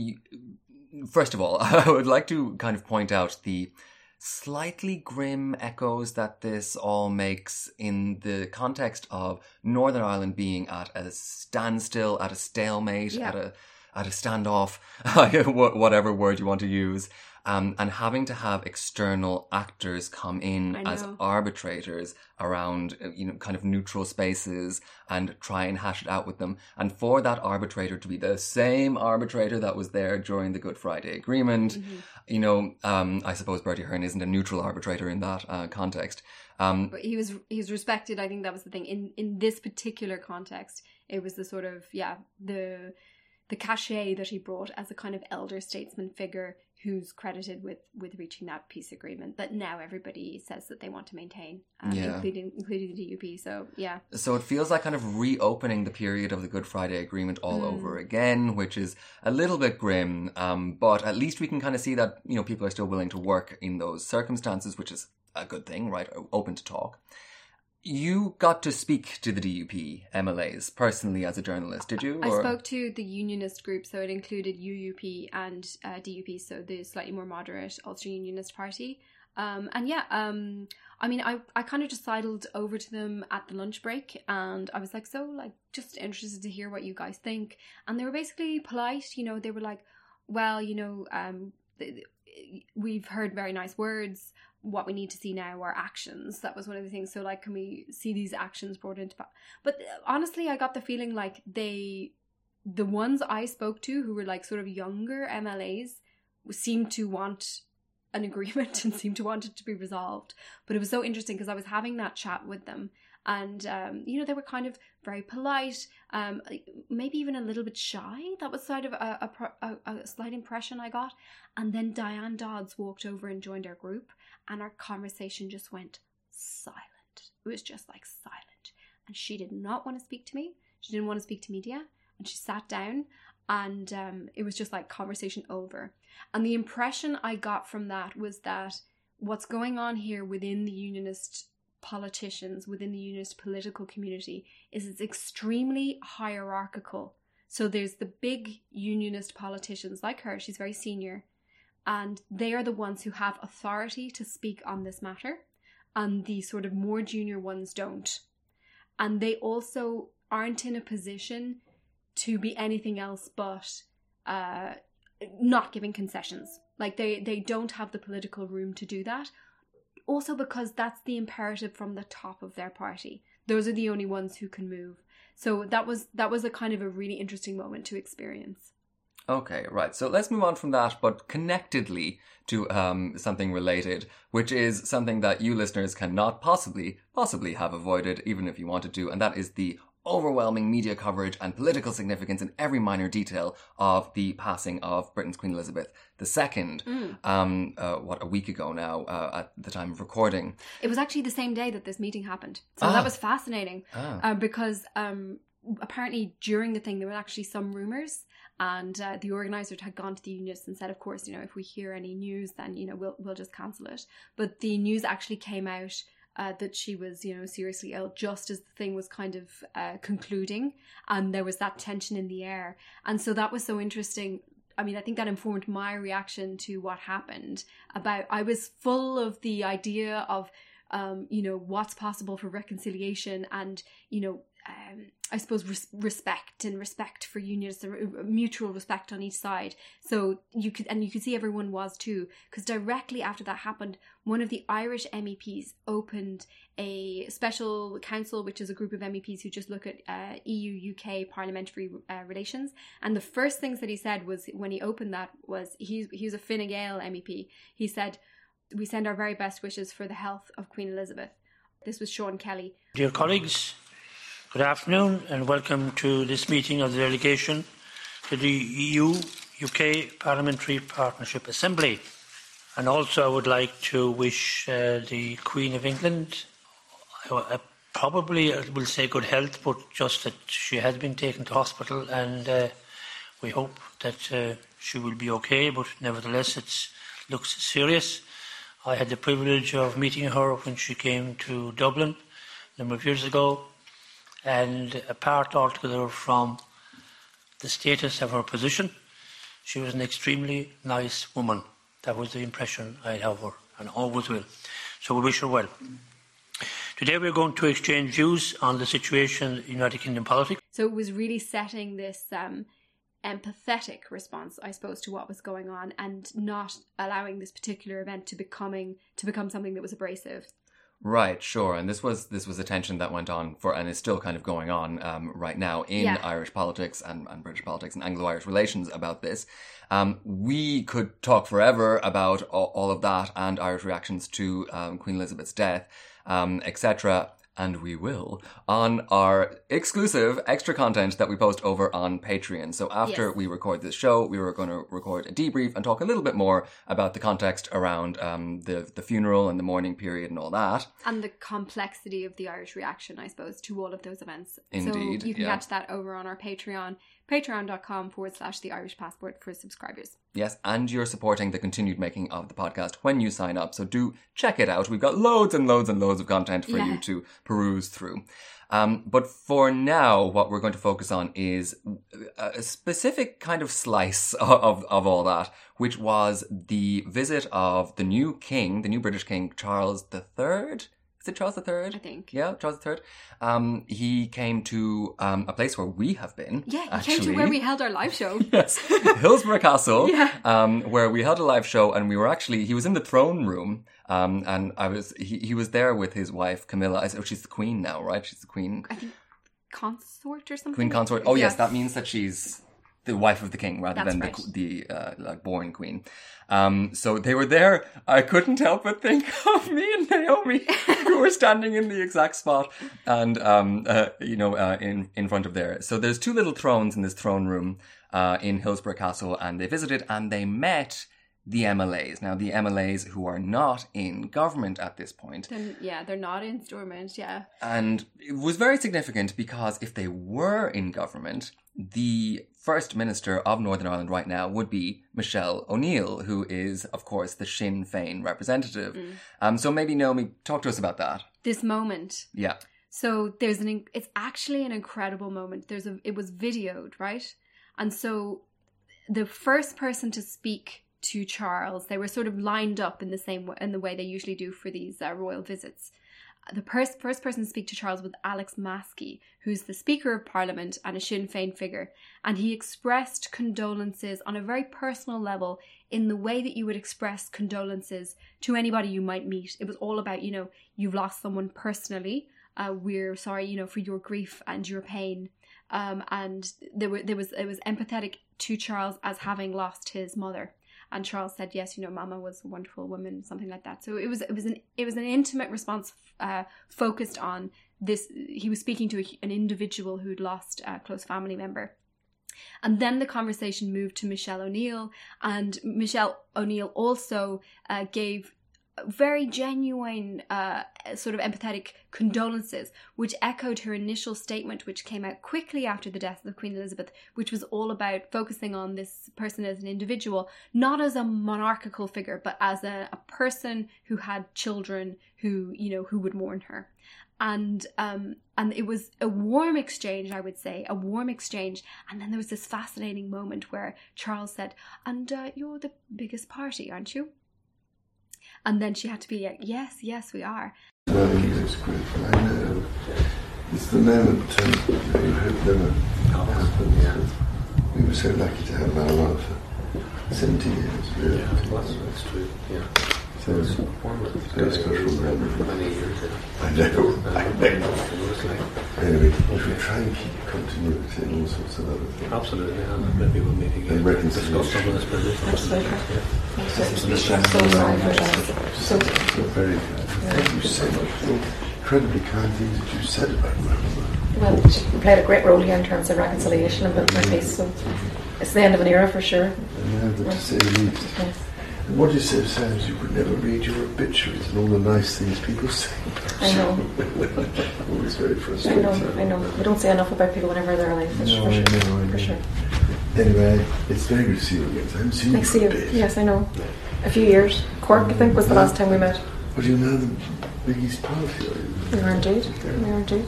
first of all, I would like to kind of point out the slightly grim echoes that this all makes in the context of Northern Ireland being at a standstill, at a stalemate,
Yeah.
at a at a standoff, whatever word you want to use, um, and having to have external actors come in as arbitrators around, uh, you know, kind of neutral spaces and try and hash it out with them. And for that arbitrator to be the same arbitrator that was there during the Good Friday Agreement,
Mm-hmm.
you know, um, I suppose Bertie Ahern isn't a neutral arbitrator in that uh, context. Um,
But he was he was respected. I think that was the thing in in this particular context. It was the sort of yeah the the cachet that he brought as a kind of elder statesman figure who's credited with with reaching that peace agreement that now everybody says that they want to maintain, um,
Yeah.
including including the DUP. So yeah,
So it feels like kind of reopening the period of the Good Friday Agreement all
Mm.
over again, which is a little bit grim. Um, but at least we can kind of see that you know people are still willing to work in those circumstances, which is a good thing, right? Open to talk. You got to speak to the DUP MLAs personally as a journalist, did you?
I
or-
spoke to the unionist group, so it included UUP and uh, DUP, so the slightly more moderate Ulster Unionist Party. Um, and yeah, um, I mean, I, I kind of just sidled over to them at the lunch break, and I was like, so like, just interested to hear what you guys think. And they were basically polite, you know. They were like, well, you know, um, we've heard very nice words. What we need to see now are actions. That was one of the things. So like, can we see these actions brought into? pa- But uh, honestly, I got the feeling like they, the ones I spoke to who were like sort of younger MLAs, seemed to want an agreement and seemed to want it to be resolved. But it was so interesting because I was having that chat with them. And um, you know they were kind of very polite, um, maybe even a little bit shy. That was sort of a, a, a, a slight impression I got. And then Diane Dodds walked over and joined our group, and our conversation just went silent. It was just like silent. And she did not want to speak to me. She didn't want to speak to media. And she sat down, and um, it was just like conversation over. And the impression I got from that was that what's going on here within the unionist politicians, within the unionist political community, is it's extremely hierarchical. So there's the big unionist politicians like her, she's very senior, and they are the ones who have authority to speak on this matter, and the sort of more junior ones don't. And they also aren't in a position to be anything else but uh, not giving concessions. Like they, they don't have the political room to do that. Also because that's the imperative from the top of their party. Those are the only ones who can move. So that was that was a kind of a really interesting moment to experience.
Okay, right. So let's move on from that, but connectedly to um, something related, which is something that you listeners cannot possibly, possibly have avoided, even if you wanted to, and that is the overwhelming media coverage and political significance in every minor detail of the passing of Britain's Queen Elizabeth II. Um, uh, what a week ago now, uh, at the time of recording.
It was actually the same day that this meeting happened. So
Ah.
that was fascinating.
Ah.
uh, because um, apparently during the thing there were actually some rumors and uh, the organizer had gone to the unionists and said, of course, you know, if we hear any news, then you know we'll we'll just cancel it. But the news actually came out. Uh, that she was, you know, seriously ill just as the thing was kind of uh, concluding, and there was that tension in the air, and so that was so interesting I mean, I think that informed my reaction to what happened. About I was full of the idea of, um, you know, what's possible for reconciliation, and you know, um, I suppose res- respect and respect for unions, mutual respect on each side. So you could, and you could see everyone was too, because directly after that happened, one of the Irish MEPs opened a special council, which is a group of MEPs who just look at uh, EU UK parliamentary uh, relations. And the first things that he said was when he opened that was he he was a Fine Gael MEP. He said, "We send our very best wishes for the health of Queen Elizabeth." This was Sean Kelly.
Dear colleagues, Good afternoon and welcome to this meeting of the delegation to the EU UK Parliamentary Partnership Assembly. And also, I would like to wish uh, the Queen of England, uh, probably I will say good health, but just that she has been taken to hospital and uh, we hope that uh, she will be okay, but nevertheless, it looks serious. I had the privilege of meeting her when she came to Dublin a number of years ago and apart altogether from the status of her position, she was an extremely nice woman. That was the impression I had of her, and always will. So we wish her well. Today we're going to exchange views on the situation in United Kingdom politics.
So it was really setting this um, empathetic response, I suppose, to what was going on, and not allowing this particular event to becoming to become something that was abrasive.
Right, sure, and this was this was a tension that went on for and is still kind of going on um, right now in
Yeah.
Irish politics and, and British politics and Anglo-Irish relations about this. Um, we could talk forever about all, all of that and Irish reactions to um, Queen Elizabeth's death, um, etc. And we will on our exclusive extra content that we post over on Patreon. So after
Yes.
we record this show, we were going to record a debrief and talk a little bit more about the context around um, the the funeral and the mourning period and all that.
and the complexity of the Irish reaction, I suppose, to all of those events.
Indeed,
So you can
yeah.
catch that over on our Patreon, patreon.com forward slash the Irish passport for subscribers.
Yes, and you're supporting the continued making of the podcast when you sign up. So do check it out. We've got loads and loads and loads of content for you to peruse through. Um, but for now, what we're going to focus on is a specific kind of slice of, of all that, which was the visit of the new king, the new British king, Charles III. Is it Charles III?
I think.
Yeah, Charles III. Um, he came to um, a place where we have been.
Yeah, he
actually.
came to where we held our live show.
Yes, Hillsborough Castle,
Yeah.
um, where we held a live show, and we were actually he was in the throne room, um, and I was he, he was there with his wife Camilla. I said, oh, she's the queen now, right? She's the queen,
I think consort or something.
queen consort. Oh yes, that means that she's the wife of the king rather
That's
than
right.
the the uh, like born queen. Um, so they were there. I couldn't help but think of me and Naomi, who were standing in the exact spot, and um, uh, you know, uh, in in front of there. So there's two little thrones in this throne room uh, in Hillsborough Castle, and they visited and they met the MLAs. Now the MLAs who are not in government at this point,
Then, yeah, they're not in Stormont, yeah.
and it was very significant because if they were in government, the First Minister of Northern Ireland right now would be Michelle O'Neill, who is, of course, the Sinn Féin representative. Um, so maybe Naomi, talk to us about that.
This moment.
Yeah.
So there's an, it's actually an incredible moment. There's a, it was videoed, right? And so the first person to speak to Charles, they were sort of lined up in the same way, in the way they usually do for these uh, royal visits. The first person to speak to Charles was Alex Maskey, who's the Speaker of Parliament and a Sinn Féin figure, and he expressed condolences on a very personal level in the way that you would express condolences to anybody you might meet. It was all about, you know, you've lost someone personally. Uh, we're sorry, you know, for your grief and your pain. Um, and there were there was it was empathetic to Charles as having lost his mother. And Charles said, "Yes, you know, Mama was a wonderful woman, something like that." So it was it was an it was an intimate response uh, focused on this. He was speaking to a, an individual who'd lost a close family member. And then the conversation moved to Michelle O'Neill, and Michelle O'Neill also uh, gave very genuine, uh, sort of empathetic condolences, which echoed her initial statement, which came out quickly after the death of Queen Elizabeth, which was all about focusing on this person as an individual, not as a monarchical figure, but as a, a person who had children who, you know, who would mourn her and um, and it was a warm exchange, I would say, a warm exchange. And then there was this fascinating moment where Charles said, "And uh, you're the biggest party, aren't you?" And then she had to be like, "Yes, yes, we are."
No, it's grateful. I know. It's the moment um, you hope never happens.
Yeah.
We were so lucky to have our love for 70 years. Really.
Yeah, that's, that's true. Yeah.
Very special memory.
Yeah.
I know, I know. Anyway, we should try and keep continuity and all sorts of other things.
absolutely, and maybe we'll meet again.
And reconciliation.
Absolutely.
Yeah.
So. So,
very good. Thank you so much for incredibly kind things that you said about my
well, she played a great role here in terms of reconciliation and building peace. So it's the end of an era for sure.
Now to say the least.
Yes.
And what you said sounds you would never read your obituaries and all the nice things people say.
I know.
Always very frustrating.
I know, I know. We don't say enough about people whenever they're alive. That's
No,
for
I
sure.
know, I know.
For sure.
Anyway, it's very good to see you again. I haven't seen you
Next
for
to
a
you.
bit.
Yes, I know. A few years. Cork, I think, was the last time we met.
But you know the Big East Party, you?
We were indeed. We were indeed.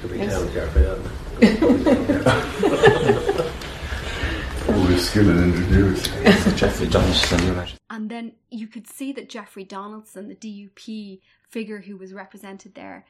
Could be
Yes.
telling Jeffrey that.
Always skill and ingenuity.
Jeffrey Johnson.
And then you could see that Jeffrey Donaldson, the DUP figure who was represented there,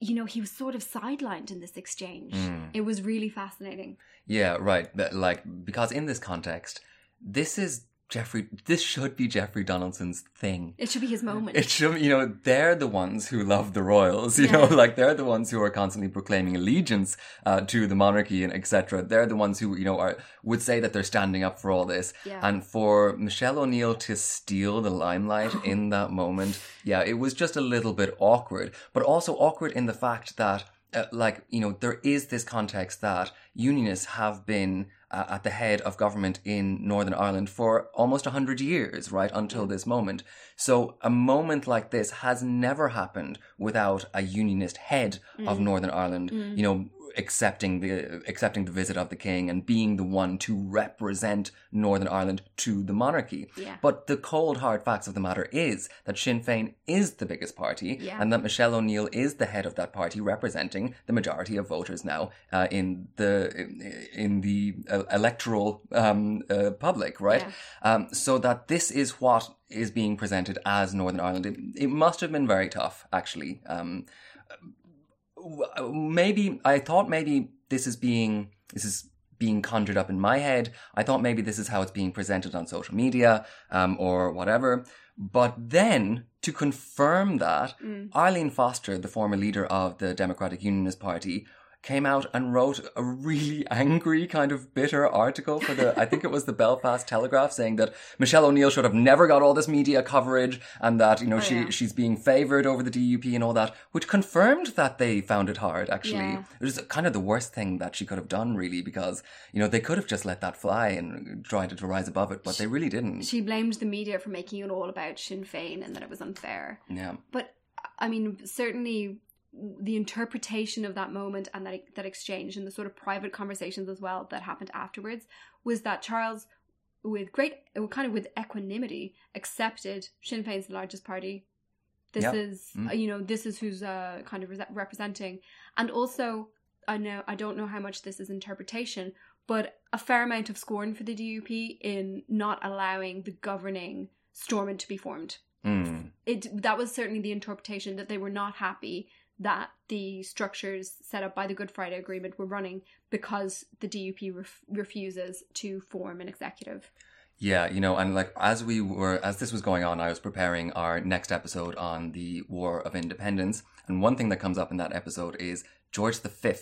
you know, he was sort of sidelined in this exchange.
Mm.
It was really fascinating.
Yeah, right. That, like because in this context, this is Jeffrey. This should be Jeffrey Donaldson's thing.
It should be his moment.
It should, you know, they're the ones who love the royals. You know, like they're the ones who are constantly proclaiming allegiance uh, to the monarchy and etc. They're the ones who, you know, are would say that they're standing up for all this.
Yeah.
And for Michelle O'Neill to steal the limelight in that moment, yeah, it was just a little bit awkward, but also awkward in the fact that. Uh, like you know, there is this context that unionists have been uh, at the head of government in Northern Ireland for almost 100 years, right, until mm. this moment. So a moment like this has never happened without a unionist head of mm. Northern Ireland, mm. you know, accepting the accepting the visit of the king and being the one to represent Northern Ireland to the monarchy.
Yeah.
But the cold hard facts of the matter is that Sinn Féin is the biggest party
Yeah.
and that Michelle O'Neill is the head of that party representing the majority of voters now uh, in the in the uh, electoral um, uh, public, right? Um, so that this is what is being presented as Northern Ireland. It, it must have been very tough, actually. Um, maybe I thought maybe this is being this is being conjured up in my head. I thought maybe this is how it's being presented on social media um, or whatever. But then to confirm that, Arlene Foster, the former leader of the Democratic Unionist Party, came out and wrote a really angry, kind of bitter article for the, I think it was the Belfast Telegraph, saying that Michelle O'Neill should have never got all this media coverage and that, you know, oh, she,
yeah.
she's being favoured over the DUP and all that, which confirmed that they found it hard, actually.
Yeah.
It was kind of the worst thing that she could have done, really, because, you know, they could have just let that fly and tried to rise above it, but they really didn't.
She blamed the media for making it all about Sinn Féin and that it was unfair.
yeah.
But I mean, certainly the interpretation of that moment and that that exchange and the sort of private conversations as well that happened afterwards was that Charles, with great kind of with equanimity, accepted Sinn Féin's the largest party. This
Yeah.
is
Mm.
you know this is who's uh, kind of re- representing, and also I know I don't know how much this is interpretation, but a fair amount of scorn for the DUP in not allowing the governing Stormont to be formed
Mm.
it that was certainly the interpretation that they were not happy that the structures set up by the Good Friday Agreement were running because the DUP ref- refuses to form an executive.
Yeah, you know, and like as we were, as this was going on, I was preparing our next episode on the War of Independence. And one thing that comes up in that episode is George V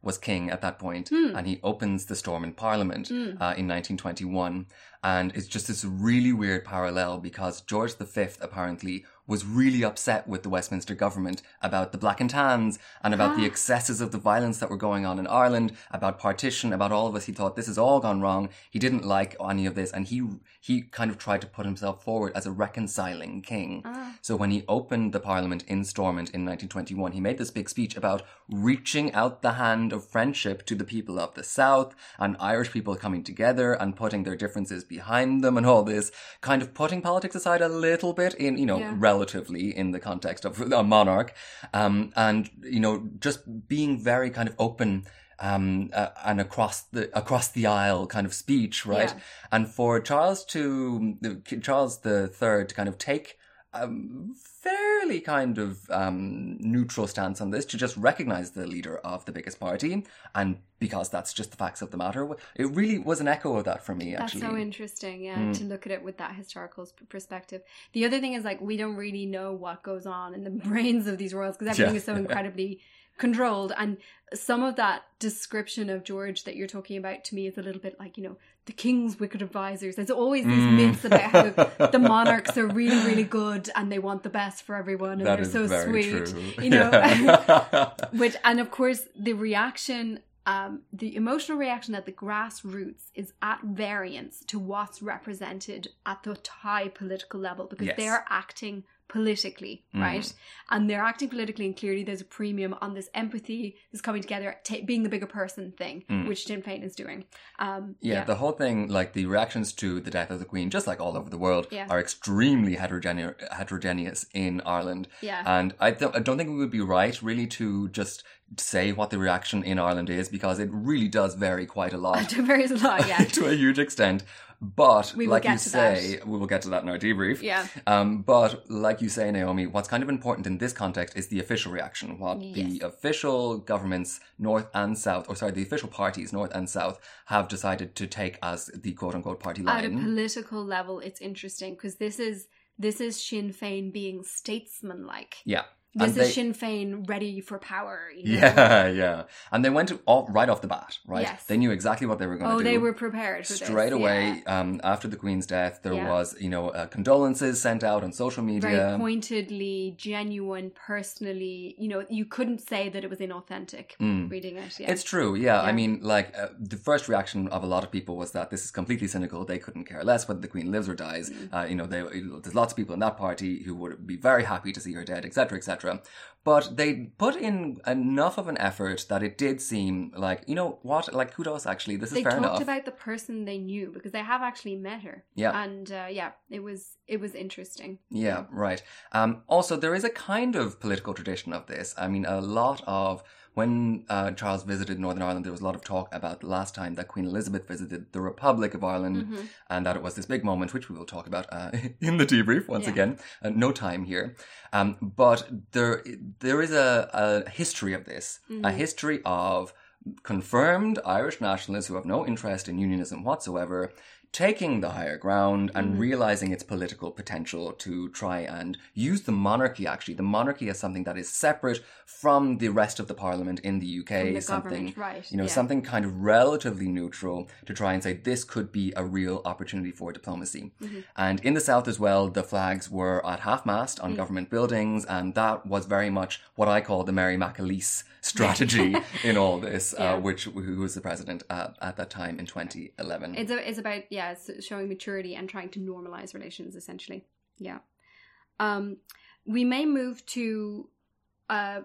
was king at that point, and he opens the Stormont Parliament uh, in 1921. And it's just this really weird parallel because George V apparently was really upset with the Westminster government about the black and tans and about the ah. excesses of the violence that were going on in Ireland, about partition, about all of us. He thought this has all gone wrong. He didn't like any of this and he, he kind of tried to put himself forward as a reconciling king. Ah. So when he opened the parliament in Stormont in 1921, he made this big speech about reaching out the hand of friendship to the people of the South and Irish people coming together and putting their differences behind them and all this, kind of putting politics aside a little bit in, you know,
Yeah.
relatively in the context of a monarch, um, and you know, just being very kind of open. Um, uh, and across the across the aisle kind of speech, right?
Yeah.
And for Charles to Charles the Third to kind of take um, fairly kind of um, neutral stance on this to just recognize the leader of the biggest party, and because that's just the facts of the matter, it really was an echo of that for me. Actually, That's
so interesting, yeah,
Mm.
to look at it with that historical perspective. The other thing is like we don't really know what goes on in the brains of these royals because everything
Yeah.
is so incredibly controlled, and some of that description of George that you're talking about to me is a little bit like you know the king's wicked advisors. There's always these
Mm.
myths about how the monarchs are really, really good and they want the best for everyone and
That
they're so sweet,
true.
you know.
Yeah.
Which and of course the reaction, um, the emotional reaction at the grassroots is at variance to what's represented at the high political level because
Yes.
they're acting politically,
Mhm.
right? And they're acting politically, and clearly there's a premium on this empathy, this coming together, ta being the bigger person thing,
Mm.
which Sinn Féin is doing. Um,
Yeah, the whole thing, like the reactions to the death of the Queen, just like all over the world,
Yeah.
are extremely heterogene- heterogeneous in Ireland.
Yeah.
And I, don't I don't think we would be right, really, to just say what the reaction in Ireland is, because it really does vary quite a lot.
to varies a lot, yeah.
to a huge extent. But
We
like you say, we will get to that in our debrief.
Yeah.
Um, but like you say, Naomi, what's kind of important in this context is the official reaction. What
Yes.
the official governments, North and South, or sorry, the official parties, North and South, have decided to take as the quote unquote party line.
At a political level, it's interesting because this is this is Sinn Féin being statesmanlike.
yeah.
Is
they-
Sinn Féin ready for power. You know?
Yeah, yeah. And they went all, right off the bat, right?
Yes.
They knew exactly what they were going to do.
Oh,
do.
they were prepared for this,
Straight away,
yeah.
um, after the Queen's death, there
Yeah.
was, you know, uh, condolences sent out on social media.
Very pointedly, genuine, personally. You know, you couldn't say that it was inauthentic
Mm.
reading it. Yeah.
It's true, yeah. I mean, like, uh, the first reaction of a lot of people was that this is completely cynical. They couldn't care less whether the Queen lives or dies.
Mm.
Uh, you know, they, there's lots of people in that party who would be very happy to see her dead, etc., etc. But they put in enough of an effort that it did seem like, you know what, like, kudos, actually. This is
they
fair
talked
enough.
about the person they knew because they have actually met her.
Yeah.
and uh, yeah, it was it was interesting.
Yeah, right. Um, also, there is a kind of political tradition of this. I mean, a lot of when uh, Charles visited Northern Ireland, there was a lot of talk about the last time that Queen Elizabeth visited the Republic of Ireland,
Mhm.
and that it was this big moment, which we will talk about uh, in the debrief once
Yeah.
again. Uh, no time here, um, but there there is a, a history of this, a
Mhm.
history of confirmed Irish nationalists who have no interest in unionism whatsoever taking the higher ground and
Mhm.
realizing its political potential to try and use the monarchy actually the monarchy as something that is separate from the rest of the parliament in the UK
the
something
right,
you know
yeah.
something kind of relatively neutral to try and say this could be a real opportunity for diplomacy
Mhm.
and in the south as well the flags were at half mast on
Mm.
government buildings and that was very much what I call the Mary McAleese strategy in all this
Yeah.
uh, which who was the president at, at that time in 2011
It's a, it's about yeah, it's showing maturity and trying to normalize relations essentially. Yeah. Um, we may move to uh,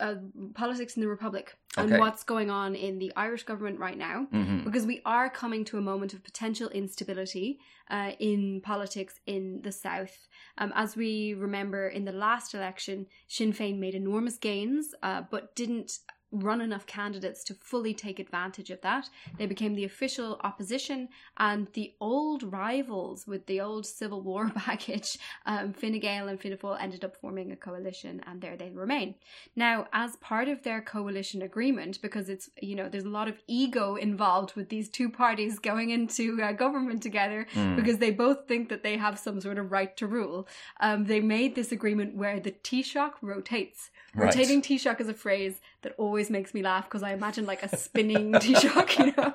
uh politics in the republic and
Okay.
what's going on in the Irish government right now
Mhm.
because we are coming to a moment of potential instability uh, in politics in the south. Um, as we remember, in the last election, Sinn Féin made enormous gains, uh, but didn't run enough candidates to fully take advantage of that. They became the official opposition, and the old rivals with the old Civil War baggage, um, Fine Gael and Fianna Fáil, ended up forming a coalition, and there they remain. Now, as part of their coalition agreement, because it's you know there's a lot of ego involved with these two parties going into uh, government together,
Mm.
because they both think that they have some sort of right to rule. Um, they made this agreement where the Taoiseach rotates.
Right.
Rotating Taoiseach is a phrase that always makes me laugh because I imagine like a spinning Taoiseach, you know.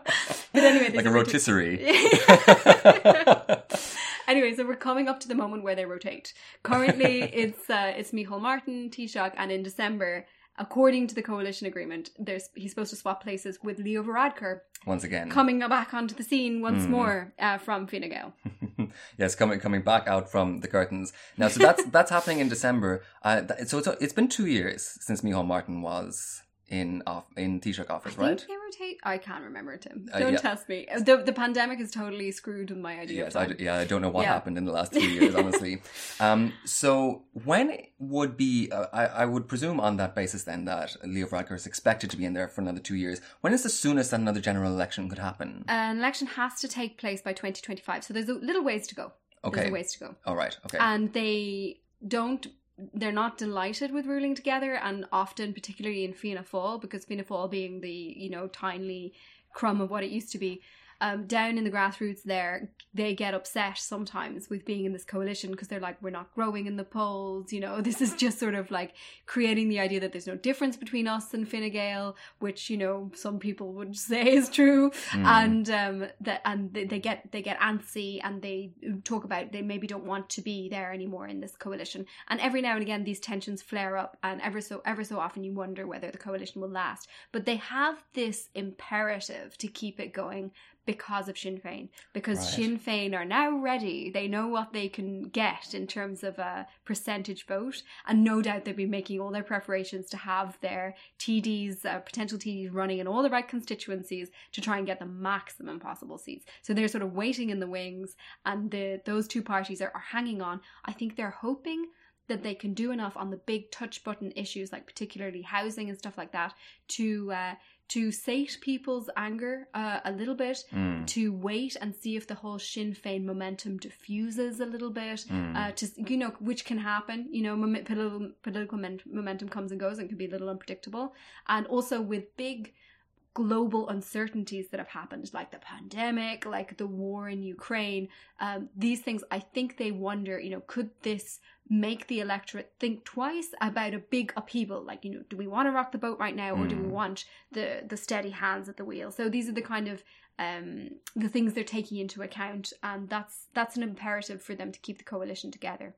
But anyway,
like a rotisserie.
anyway, so we're coming up to the moment where they rotate. Currently, it's uh, it's Micheál Martin, Taoiseach, and in December, according to the coalition agreement, there's he's supposed to swap places with Leo Varadkar,
Once again.
coming back onto the scene once
Mm.
more uh, from Fine Gael.
yes, coming coming back out from the curtains now. So that's that's happening in December. Uh, so it's, it's been two years since Micheál Martin was in off in Taoiseach office,
I
right?
think they rotate. I can't remember, Tim.
Uh,
Don't
yeah.
test me. The the pandemic has totally screwed with my idea.
Yes, I, yeah, I don't know what
Yeah.
happened in the last two years, honestly. um, so when would be, uh, I, I would presume on that basis then that Leo Varadkar is expected to be in there for another two years. When is the soonest that another general election could happen?
An election has to take place by 2025, so there's a little ways to go.
Okay.
There's a ways to go.
All right, okay.
and they don't they're not delighted with ruling together and often particularly in Fianna Fáil because Fianna Fáil being the you know tiny crumb of what it used to be um, down in the grassroots there they get upset sometimes with being in this coalition because they're like we're not growing in the polls you know? This is just sort of like creating the idea that there's no difference between us and Fine Gael which you know some people would say is true.
Hmm.
and um that and they, they get they get antsy and they talk about they maybe don't want to be there anymore in this coalition. And every now and again these tensions flare up and ever so ever so often you wonder whether the coalition will last. But they have this imperative to keep it going because of Sinn Féin because
Right.
Sinn Féin are now ready. They know what they can get in terms of a percentage vote and no doubt they'll be making all their preparations to have their TDs uh, potential TDs running in all the right constituencies to try and get the maximum possible seats. So they're sort of waiting in the wings and the those two parties are, are hanging on. I think they're hoping that they can do enough on the big touch button issues like particularly housing and stuff like that to uh, to sate people's anger uh, a little bit
Mm.
to wait and see if the whole Sinn Féin momentum diffuses a little bit
Mm.
uh, to you know which can happen you know mom- political political men- momentum comes and goes and can be a little unpredictable and also with big global uncertainties that have happened like the pandemic like the war in ukraine um, these things i think they wonder you know could this make the electorate think twice about a big upheaval like you know do we want to rock the boat right now or do we
Mm.
want the the steady hands at the wheel so these are the kind of um the things they're taking into account and that's that's an imperative for them to keep the coalition together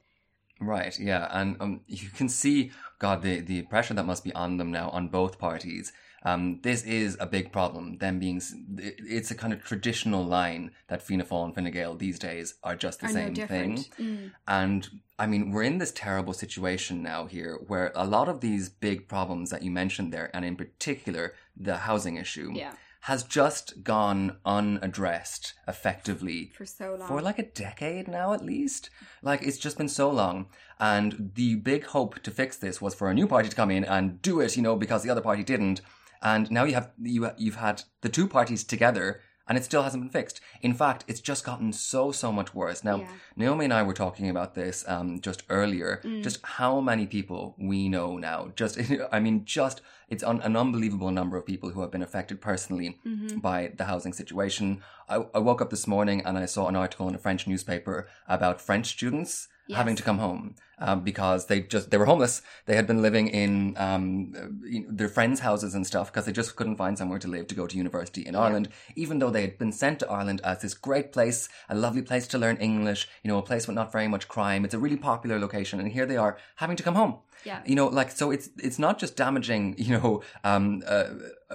Right, yeah, and um, you can see, God, the, the pressure that must be on them now on both parties. Um, this is a big problem. Them being, it's a kind of traditional line that Fianna Fáil and Fine Gael these days are just the
are no
same thing.
Mm.
And I mean, we're in this terrible situation now here where a lot of these big problems that you mentioned there, and in particular the housing issue,
yeah
has just gone unaddressed effectively
for so long
for like a decade now at least like it's just been so long and the big hope to fix this was for a new party to come in and do it you know because the other party didn't and now you have you you've had the two parties together and it still hasn't been fixed in fact it's just gotten so so much worse now
Yeah.
naomi and i were talking about this um, just earlier
Mm.
just how many people we know now just i mean just it's un- an unbelievable number of people who have been affected personally
Mhm.
by the housing situation. I, I woke up this morning and I saw an article in a French newspaper about French students
Yes.
having to come home um, because they just they were homeless. They had been living in um, you know, their friends' houses and stuff because they just couldn't find somewhere to live to go to university in
Yeah.
Ireland. Even though they had been sent to Ireland as this great place, a lovely place to learn English, you know, a place with not very much crime. It's a really popular location, and here they are having to come home
yeah
you know like so it's it's not just damaging you know um uh,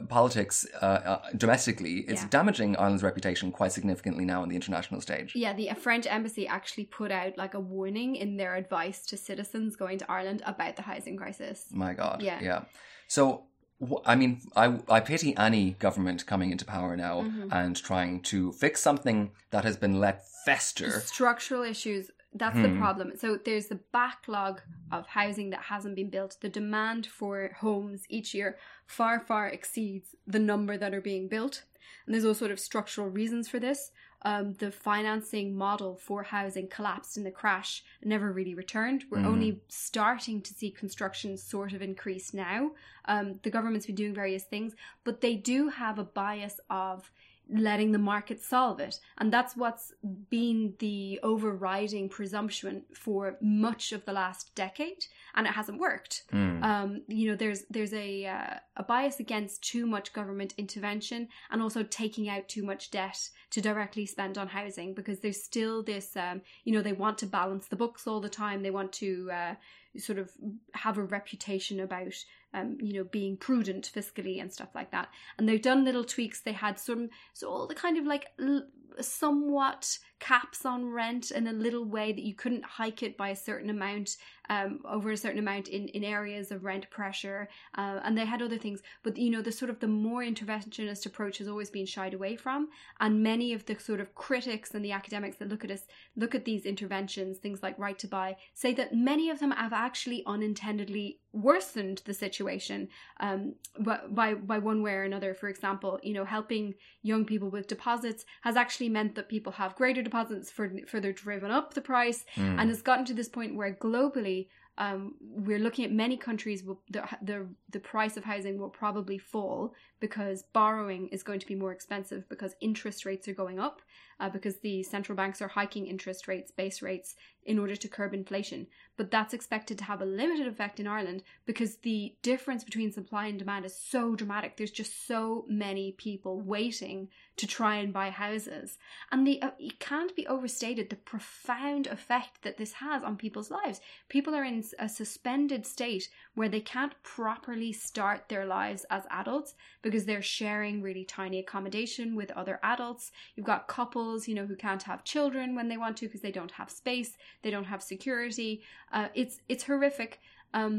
politics uh, uh, domestically it's
Yeah.
damaging ireland's reputation quite significantly now on the international stage
Yeah, the French embassy actually put out like a warning in their advice to citizens going to Ireland about the housing crisis.
my god
Yeah.
yeah so I mean, I I pity any government coming into power now
Mhm.
and trying to fix something that has been let fester.
Structural issues. That's the
Hmm.
problem. So there's the backlog of housing that hasn't been built. The demand for homes each year far, far exceeds the number that are being built. And there's all sort of structural reasons for this. Um, the financing model for housing collapsed in the crash and never really returned. We're
Mhm.
only starting to see construction sort of increase now. Um, the government's been doing various things, but they do have a bias of letting the market solve it. And that's what's been the overriding presumption for much of the last decade. and it hasn't worked.
Mm.
Um, you know, there's there's a uh, a bias against too much government intervention and also taking out too much debt to directly spend on housing because there's still this, um, you know, they want to balance the books all the time. They want to uh, sort of have a reputation about um, you know, being prudent fiscally and stuff like that. And they've done little tweaks. They had some, so all the kind of like l- somewhat caps on rent in a little way that you couldn't hike it by a certain amount um, over a certain amount in, in areas of rent pressure uh, and they had other things. But you know the sort of the more interventionist approach has always been shied away from and many of the sort of critics and the academics that look at us look at these interventions things like right to buy say that many of them have actually unintendedly worsened the situation um, by by one way or another. For example you know helping young people with deposits has actually meant that people have greater deposits for further driven up the price
Mm.
and it's gotten to this point where globally um, we're looking at many countries will the, the the price of housing will probably fall because borrowing is going to be more expensive because interest rates are going up uh, because the central banks are hiking interest rates base rates in order to curb inflation. But that's expected to have a limited effect in Ireland because the difference between supply and demand is so dramatic. There's just so many people waiting to try and buy houses. And the uh, it can't be overstated the profound effect that this has on people's lives. People are in a suspended state where they can't properly start their lives as adults because they're sharing really tiny accommodation with other adults. You've got couples, you know, who can't have children when they want to because they don't have space, they don't have security. Uh, it's it's horrific. Um,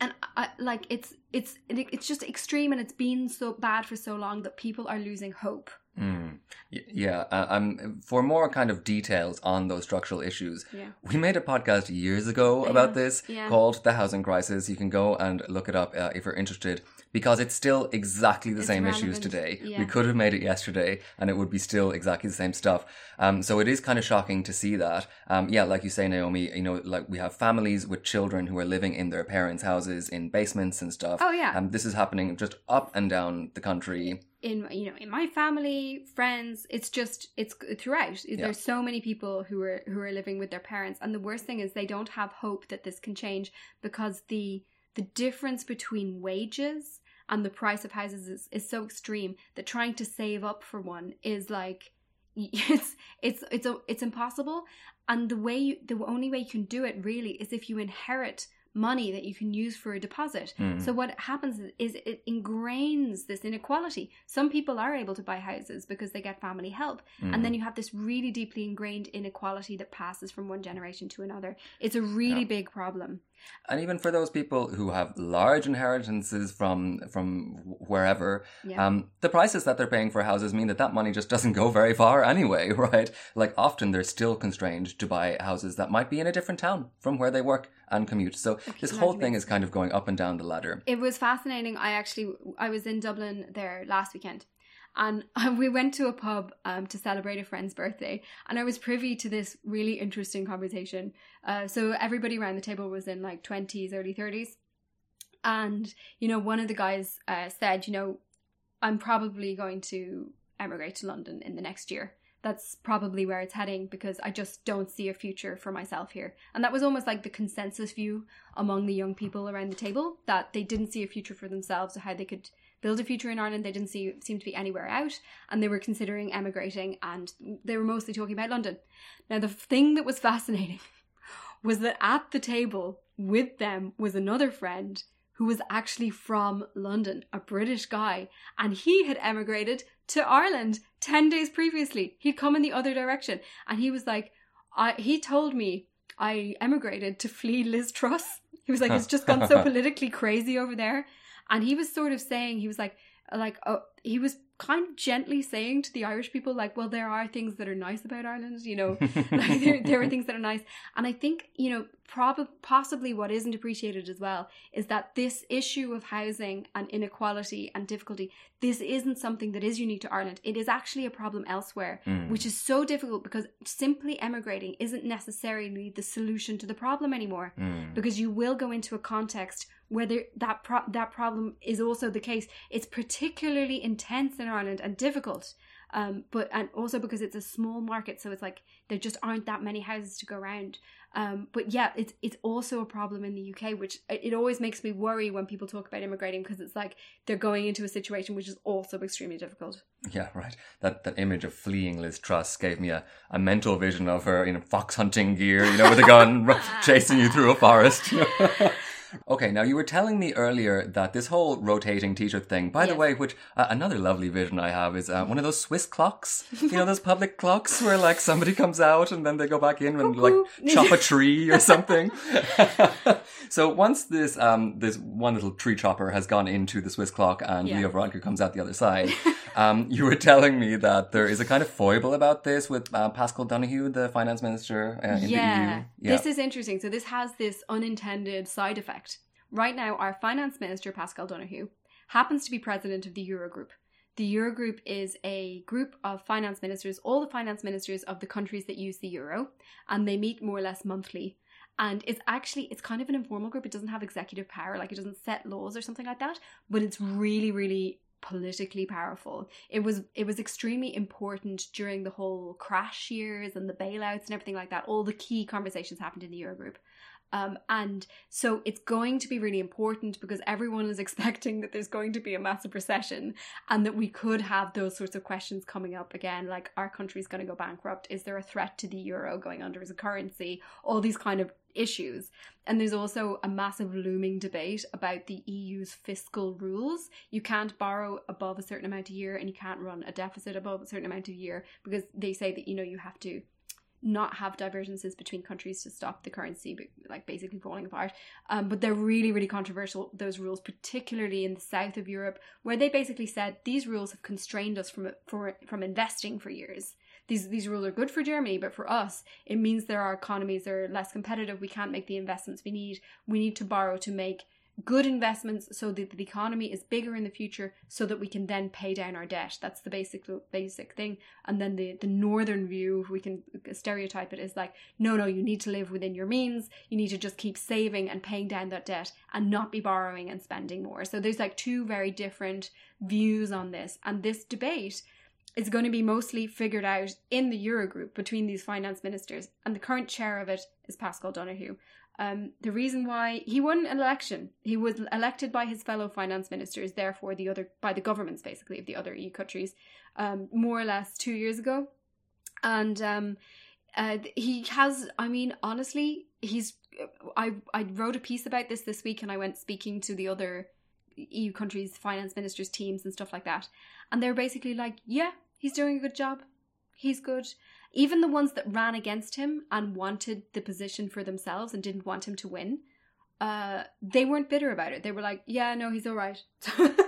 and I, like it's it's it's just extreme, and it's been so bad for so long that people are losing hope.
Mm. Yeah, uh, um, for more kind of details on those structural issues,
Yeah.
we made a podcast years ago about this
yeah.
called The Housing Crisis. You can go and look it up uh, if you're interested because it's still exactly the
It's
same issues today.
yeah.
We could have made it yesterday and it would be still exactly the same stuff. Um, so it is kind of shocking to see that. Um, yeah, like you say, Naomi, you know, like we have families with children who are living in their parents' houses in basements and stuff.
Oh, yeah.
Um, this is happening just up and down the country.
in you know in my family friends it's just it's throughout there's so many people who are who are living with their parents and the worst thing is they don't have hope that this can change because the the difference between wages and the price of houses is, is so extreme that trying to save up for one is like it's it's it's it's impossible. And the way you, the only way you can do it really is if you inherit money that you can use for a deposit.
Mm.
So what happens is, it ingrains this inequality. Some people are able to buy houses because they get family help,
Mm.
and then you have this really deeply ingrained inequality that passes from one generation to another. It's a really
Yeah.
big problem.
And even for those people who have large inheritances from from wherever,
Yeah.
um, the prices that they're paying for houses mean that that money just doesn't go very far anyway, right? Like often they're still constrained to buy houses that might be in a different town from where they work and commute. So this whole thing is kind of going up and down the ladder.
It was fascinating. I actually I was in Dublin there last weekend, and we went to a pub um, to celebrate a friend's birthday, and I was privy to this really interesting conversation. Uh, so everybody around the table was in like twenties, early thirties, and you know one of the guys uh, said, you know, I'm probably going to emigrate to London in the next year. That's probably where it's heading because I just don't see a future for myself here. And that was almost like the consensus view among the young people around the table that they didn't see a future for themselves or how they could build a future in Ireland. They didn't see seem to be anywhere out and they were considering emigrating and they were mostly talking about London. Now the thing that was fascinating was that at the table with them was another friend who was actually from London, a British guy, and he had emigrated to Ireland 10 days previously. He'd come in the other direction and he was like, I, he told me I emigrated to flee Liz Truss. He was like, it's just gone so politically crazy over there. And he was sort of saying, he was like, like, oh, he was kind of gently saying to the Irish people, like, well, there are things that are nice about Ireland, you know, like there, there are things that are nice. And I think, you know, prob- possibly what isn't appreciated as well is that this issue of housing and inequality and difficulty, this isn't something that is unique to Ireland. It is actually a problem elsewhere,
Mm.
which is so difficult because simply emigrating isn't necessarily the solution to the problem anymore
Mm.
because you will go into a context where there, that pro- that problem is also the case. It's particularly intense in Ireland and difficult Um, but and also because it's a small market, so it's like there just aren't that many houses to go around. Um, but yeah, it's it's also a problem in the UK, which it always makes me worry when people talk about immigrating because it's like they're going into a situation which is also extremely difficult.
Yeah, right. That that image of fleeing Liz Truss gave me a, a mental vision of her in fox hunting gear, you know, with a gun chasing you through a forest. you know. Okay, now you were telling me earlier that this whole rotating Taoiseach thing, by the way, which uh, another lovely vision I have is uh, one of those Swiss clocks. You know, those public clocks where like somebody comes out and then they go back in and like chop a tree or something. so once this um this one little tree chopper has gone into the Swiss clock and
Yeah.
Leo Varadkar comes out the other side, um, you were telling me that there is a kind of foible about this with uh, Paschal Donohoe, the finance minister uh, in
yeah,
the EU.
this is interesting. So this has this unintended side effect. Right now, our finance minister Paschal Donohoe happens to be president of the Eurogroup. The Eurogroup is a group of finance ministers, all the finance ministers of the countries that use the euro, and they meet more or less monthly. And it's actually it's kind of an informal group. It doesn't have executive power, like it doesn't set laws or something like that. But it's really, really politically powerful. It was it was extremely important during the whole crash years and the bailouts and everything like that. All the key conversations happened in the Eurogroup. Um, and so it's going to be really important because everyone is expecting that there's going to be a massive recession and that we could have those sorts of questions coming up again like our country's going to go bankrupt? Is there a threat to the euro going under as a currency? All these kind of issues. And there's also a massive looming debate about the EU's fiscal rules. You can't borrow above a certain amount a year and you can't run a deficit above a certain amount a year because they say that you know you have to not have divergences between countries to stop the currency like basically falling apart. Um, but they're really really controversial those rules particularly in the south of europe where they basically said these rules have constrained us from for, from investing for years. These these rules are good for germany but for us it means that our economies are less competitive. We can't make the investments we need. We need to borrow to make good investments so that the economy is bigger in the future so that we can then pay down our debt. That's the basic basic thing. And then the the northern view we can stereotype it is like no no you need to live within your means. You need to just keep saving and paying down that debt and not be borrowing and spending more. So there's like two very different views on this. And this debate is going to be mostly figured out in the Eurogroup between these finance ministers, and the current chair of it is Paschal Donohoe. Um, the reason why he won an election, he was elected by his fellow finance ministers, therefore the other by the governments basically of the other EU countries, um, more or less two years ago, and um, uh, he has. I mean, honestly, he's. I I wrote a piece about this this week, and I went speaking to the other EU countries' finance ministers' teams and stuff like that, and they're basically like, yeah, he's doing a good job. He's good. Even the ones that ran against him and wanted the position for themselves and didn't want him to win, uh, they weren't bitter about it. They were like, yeah, no, he's all right.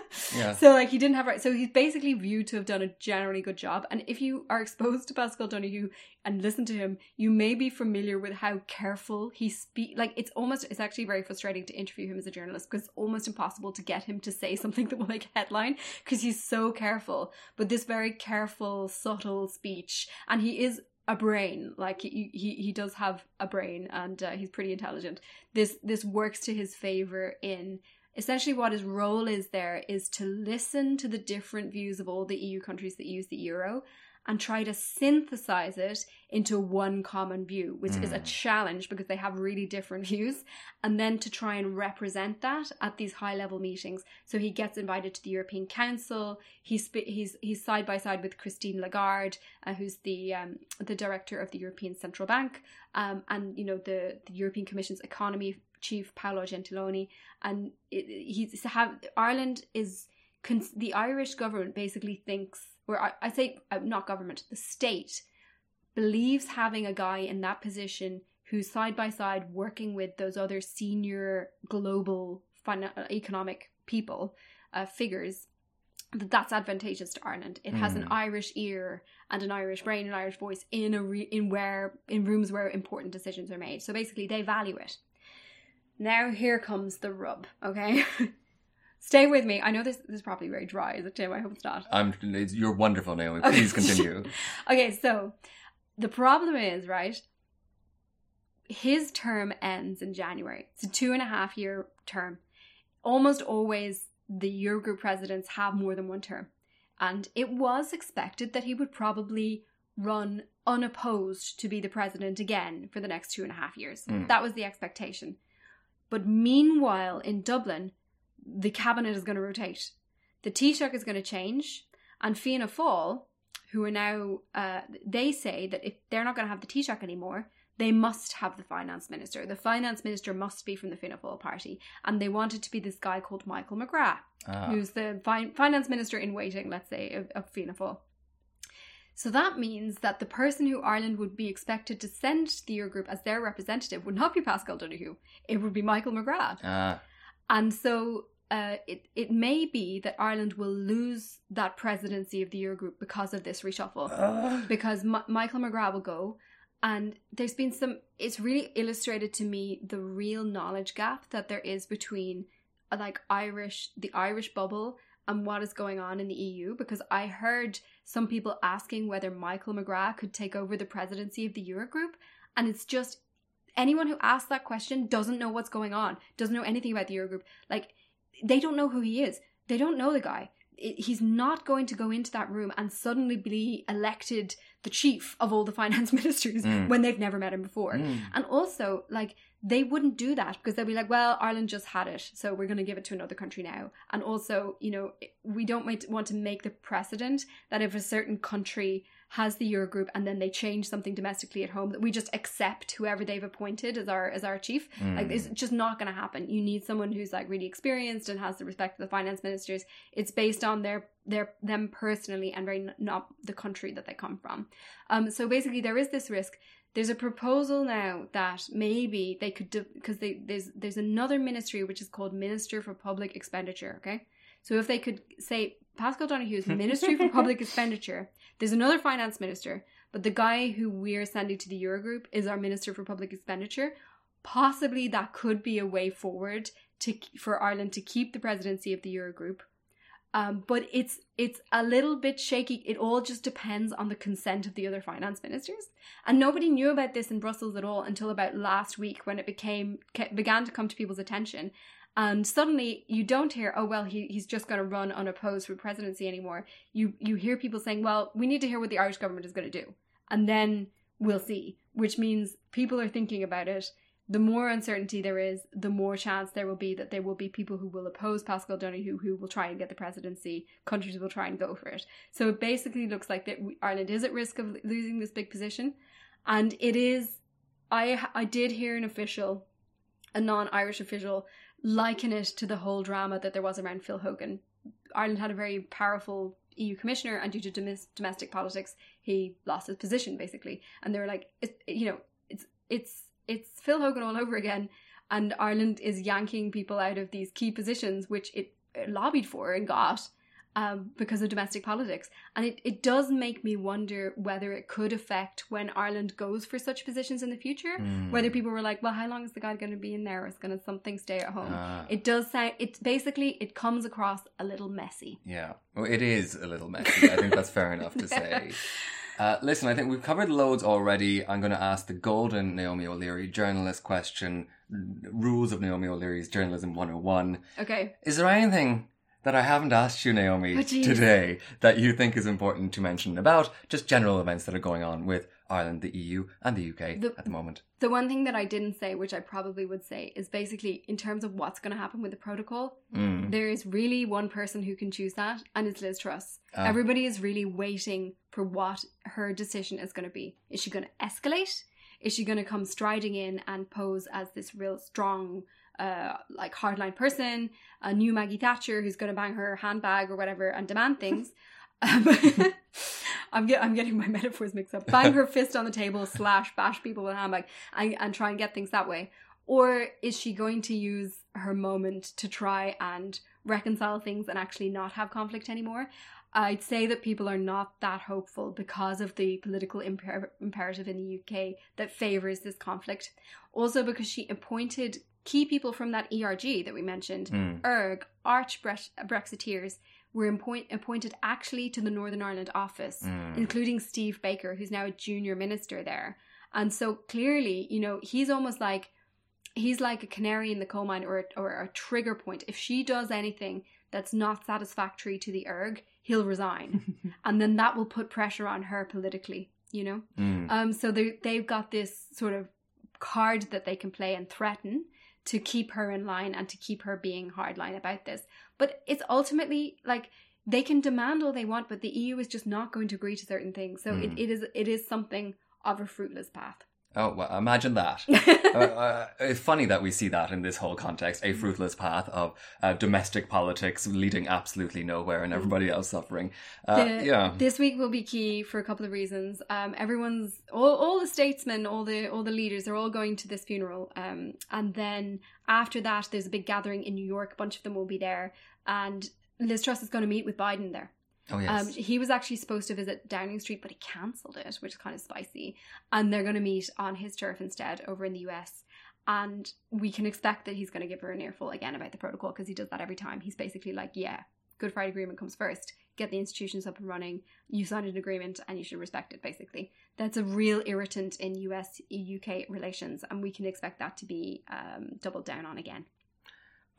So like he didn't have right. So he's basically viewed to have done a generally good job. And if you are exposed to Paschal Donohoe and listen to him, you may be familiar with how careful he speak. Like it's almost it's actually very frustrating to interview him as a journalist because it's almost impossible to get him to say something that will make a headline because he's so careful. But this very careful, subtle speech, and he is a brain like he he, he does have a brain and uh, he's pretty intelligent this this works to his favor in essentially what his role is there is to listen to the different views of all the EU countries that use the euro and try to synthesize it into one common view, which is a challenge because they have really different views, and then to try and represent that at these high level meetings. So he gets invited to the European Council. He's he's he's side by side with Christine Lagarde, uh, who's the um, the director of the European Central Bank, um, and you know the the European Commission's economy chief Paolo Gentiloni, and it, he's have Ireland is cons- the Irish government basically thinks, or I, I say uh, not government, the state believes having a guy in that position who's side by side working with those other senior global fin- economic people uh, figures that that's advantageous to Ireland. It has an Irish ear and an Irish brain, and Irish voice in a re- in where in rooms where important decisions are made. So basically, they value it. Now here comes the rub. Okay, stay with me. I know this, this is probably very dry, is it, Tim? I hope it's not.
I'm. It's, you're wonderful, Naomi. Please continue.
okay, so the problem is, right? His term ends in January. It's a two and a half year term. Almost always, the Eurogroup presidents have more than one term. And it was expected that he would probably run unopposed to be the president again for the next two and a half years.
Mm.
That was the expectation. But meanwhile, in Dublin, the cabinet is going to rotate. The Taoiseach is going to change, and Fianna Fáil, who are now, uh, they say that if they're not going to have the Taoiseach anymore, they must have the finance minister. The finance minister must be from the Fianna Fáil party, and they want it to be this guy called Michael McGrath,
Ah.
who's the fi- finance minister in waiting, let's say, of, of Fianna Fáil. So that means that the person who Ireland would be expected to send to the Eurogroup as their representative would not be Paschal Donohoe. It would be Michael McGrath.
Ah,
And so uh, it, it may be that Ireland will lose that presidency of the Eurogroup because of this reshuffle. because M- Michael McGrath will go. And there's been some, it's really illustrated to me the real knowledge gap that there is between uh, like Irish, the Irish bubble and what is going on in the EU. Because I heard some people asking whether Michael McGrath could take over the presidency of the Eurogroup. And it's just, anyone who asks that question doesn't know what's going on, doesn't know anything about the Eurogroup. Like, they don't know who he is. They don't know the guy. He's not going to go into that room and suddenly be elected the chief of all the finance ministers
Mm.
when they've never met him before.
Mm.
And also, like, they wouldn't do that because they'll be like, well, Ireland just had it, so we're going to give it to another country now. And also, you know, we don't want- to make the precedent that if a certain country has the Eurogroup and then they change something domestically at home, that we just accept whoever they've appointed as our as our chief. Like, it's just not going to happen. You need someone who's like really experienced and has the respect of the finance ministers. It's based on their their them personally and very not the country that they come from. Um, so basically, there is this risk. There's a proposal now that maybe they could because they there's there's another ministry which is called Minister for Public Expenditure. Okay, so if they could say Paschal Donohoe's Ministry for Public Expenditure, there's another finance minister, but the guy who we're sending to the Eurogroup is our Minister for Public Expenditure. Possibly that could be a way forward to for Ireland to keep the presidency of the Eurogroup. Um, but it's it's a little bit shaky. It all just depends on the consent of the other finance ministers, and nobody knew about this in Brussels at all until about last week when it became began to come to people's attention. And suddenly, you don't hear, "Oh well, he, he's just going to run unopposed for presidency anymore." You you hear people saying, "Well, we need to hear what the Irish government is going to do, and then we'll see." Which means people are thinking about it the more uncertainty there is, the more chance there will be that there will be people who will oppose Paschal Donohoe who will try and get the presidency. Countries will try and go for it. So it basically looks like that Ireland is at risk of losing this big position, and it is. I I did hear an official, a non-Irish official, liken it to the whole drama that there was around Phil Hogan. Ireland had a very powerful EU commissioner, and due to domes- domestic politics, he lost his position basically. And they were like, it, you know, it's it's it's Phil Hogan all over again, and Ireland is yanking people out of these key positions which it, lobbied for and got um, because of domestic politics. And it, it does make me wonder whether it could affect when Ireland goes for such positions in the future.
Mm.
Whether people were like, well, how long is the guy going to be in there? Or is going to something stay at home?
Ah.
It does sound. It's basically it comes across a little messy.
Yeah, well, it is a little messy. I think that's fair enough to say. Uh, listen, I think we've covered loads already. I'm going to ask the golden Naomi O'Leary journalist question rules of Naomi O'Leary's Journalism 101.
Okay.
Is there anything that I haven't asked you, Naomi,
Oh,
today that you think is important to mention about just general events that are going on with Ireland, the EU, and the UK
The-
at the moment?
The one thing that I didn't say, which I probably would say, is basically in terms of what's going to happen with the protocol.
Mm.
There is really one person who can choose that, and it's Liz Truss.
Ah.
Everybody is really waiting for what her decision is going to be. Is she going to escalate? Is she going to come striding in and pose as this real strong, uh, like hardline person, a new Maggie Thatcher who's going to bang her handbag or whatever and demand things? I'm, get, I'm getting my metaphors mixed up. Bang her fist on the table, slash bash people with a handbag, and, and try and get things that way. Or is she going to use her moment to try and reconcile things and actually not have conflict anymore? I'd say that people are not that hopeful because of the political imper- imperative in the UK that favours this conflict. Also, because she appointed key people from that ERG that we mentioned,
Mm.
ERG, arch Bre- Brexiteers, were appoint- appointed actually to the Northern Ireland office,
Mm.
including Steve Baker, who's now a junior minister there. And so clearly, you know, he's almost like he's like a canary in the coal mine or or a trigger point. If she does anything that's not satisfactory to the ERG, he'll resign, and then that will put pressure on her politically. You know,
Mm.
um, so they they've got this sort of card that they can play and threaten to keep her in line and to keep her being hardline about this. But it's ultimately like they can demand all they want, but the EU is just not going to agree to certain things. So it,
Mm.
it is it is something of a fruitless path.
Oh, well, imagine that. uh, uh, it's funny that we see that in this whole context a fruitless path of uh, domestic politics leading absolutely nowhere and everybody else suffering. Uh,
The-
yeah.
This week will be key for a couple of reasons. Um, everyone's all, all the statesmen, all the all the leaders are all going to this funeral. Um, and then after that, there's a big gathering in New York. A bunch of them will be there, and Liz Truss is going to meet with Biden there.
Oh, yes.
Um, he was actually supposed to visit Downing Street, but he cancelled it, which is kind of spicy. And they're going to meet on his turf instead over in the US. And we can expect that he's going to give her an earful again about the protocol because he does that every time. He's basically like, yeah, Good Friday Agreement comes first. Get the institutions up and running. You signed an agreement and you should respect it, basically. That's a real irritant in US UK relations. And we can expect that to be um, doubled down on again.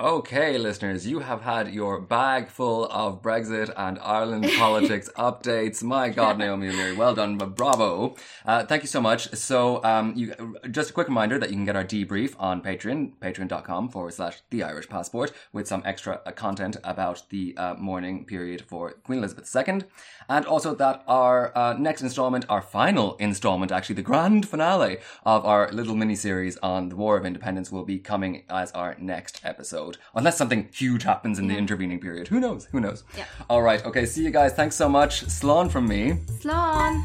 Okay, listeners, you have had your bag full of Brexit and Ireland politics updates. My God, Naomi O'Leary, well done, bravo. Uh, thank you so much. So, um, you, just a quick reminder that you can get our debrief on Patreon, patreon.com forward slash the Irish Passport, with some extra uh, content about the uh, mourning period for Queen Elizabeth II. And also that our uh, next installment, our final installment, actually the grand finale of our little mini series on the War of Independence, will be coming as our next episode. Unless something huge happens in the intervening period. Who knows? Who knows?
Yeah.
All right. Okay. See you guys. Thanks so much. Slán from me.
Slán!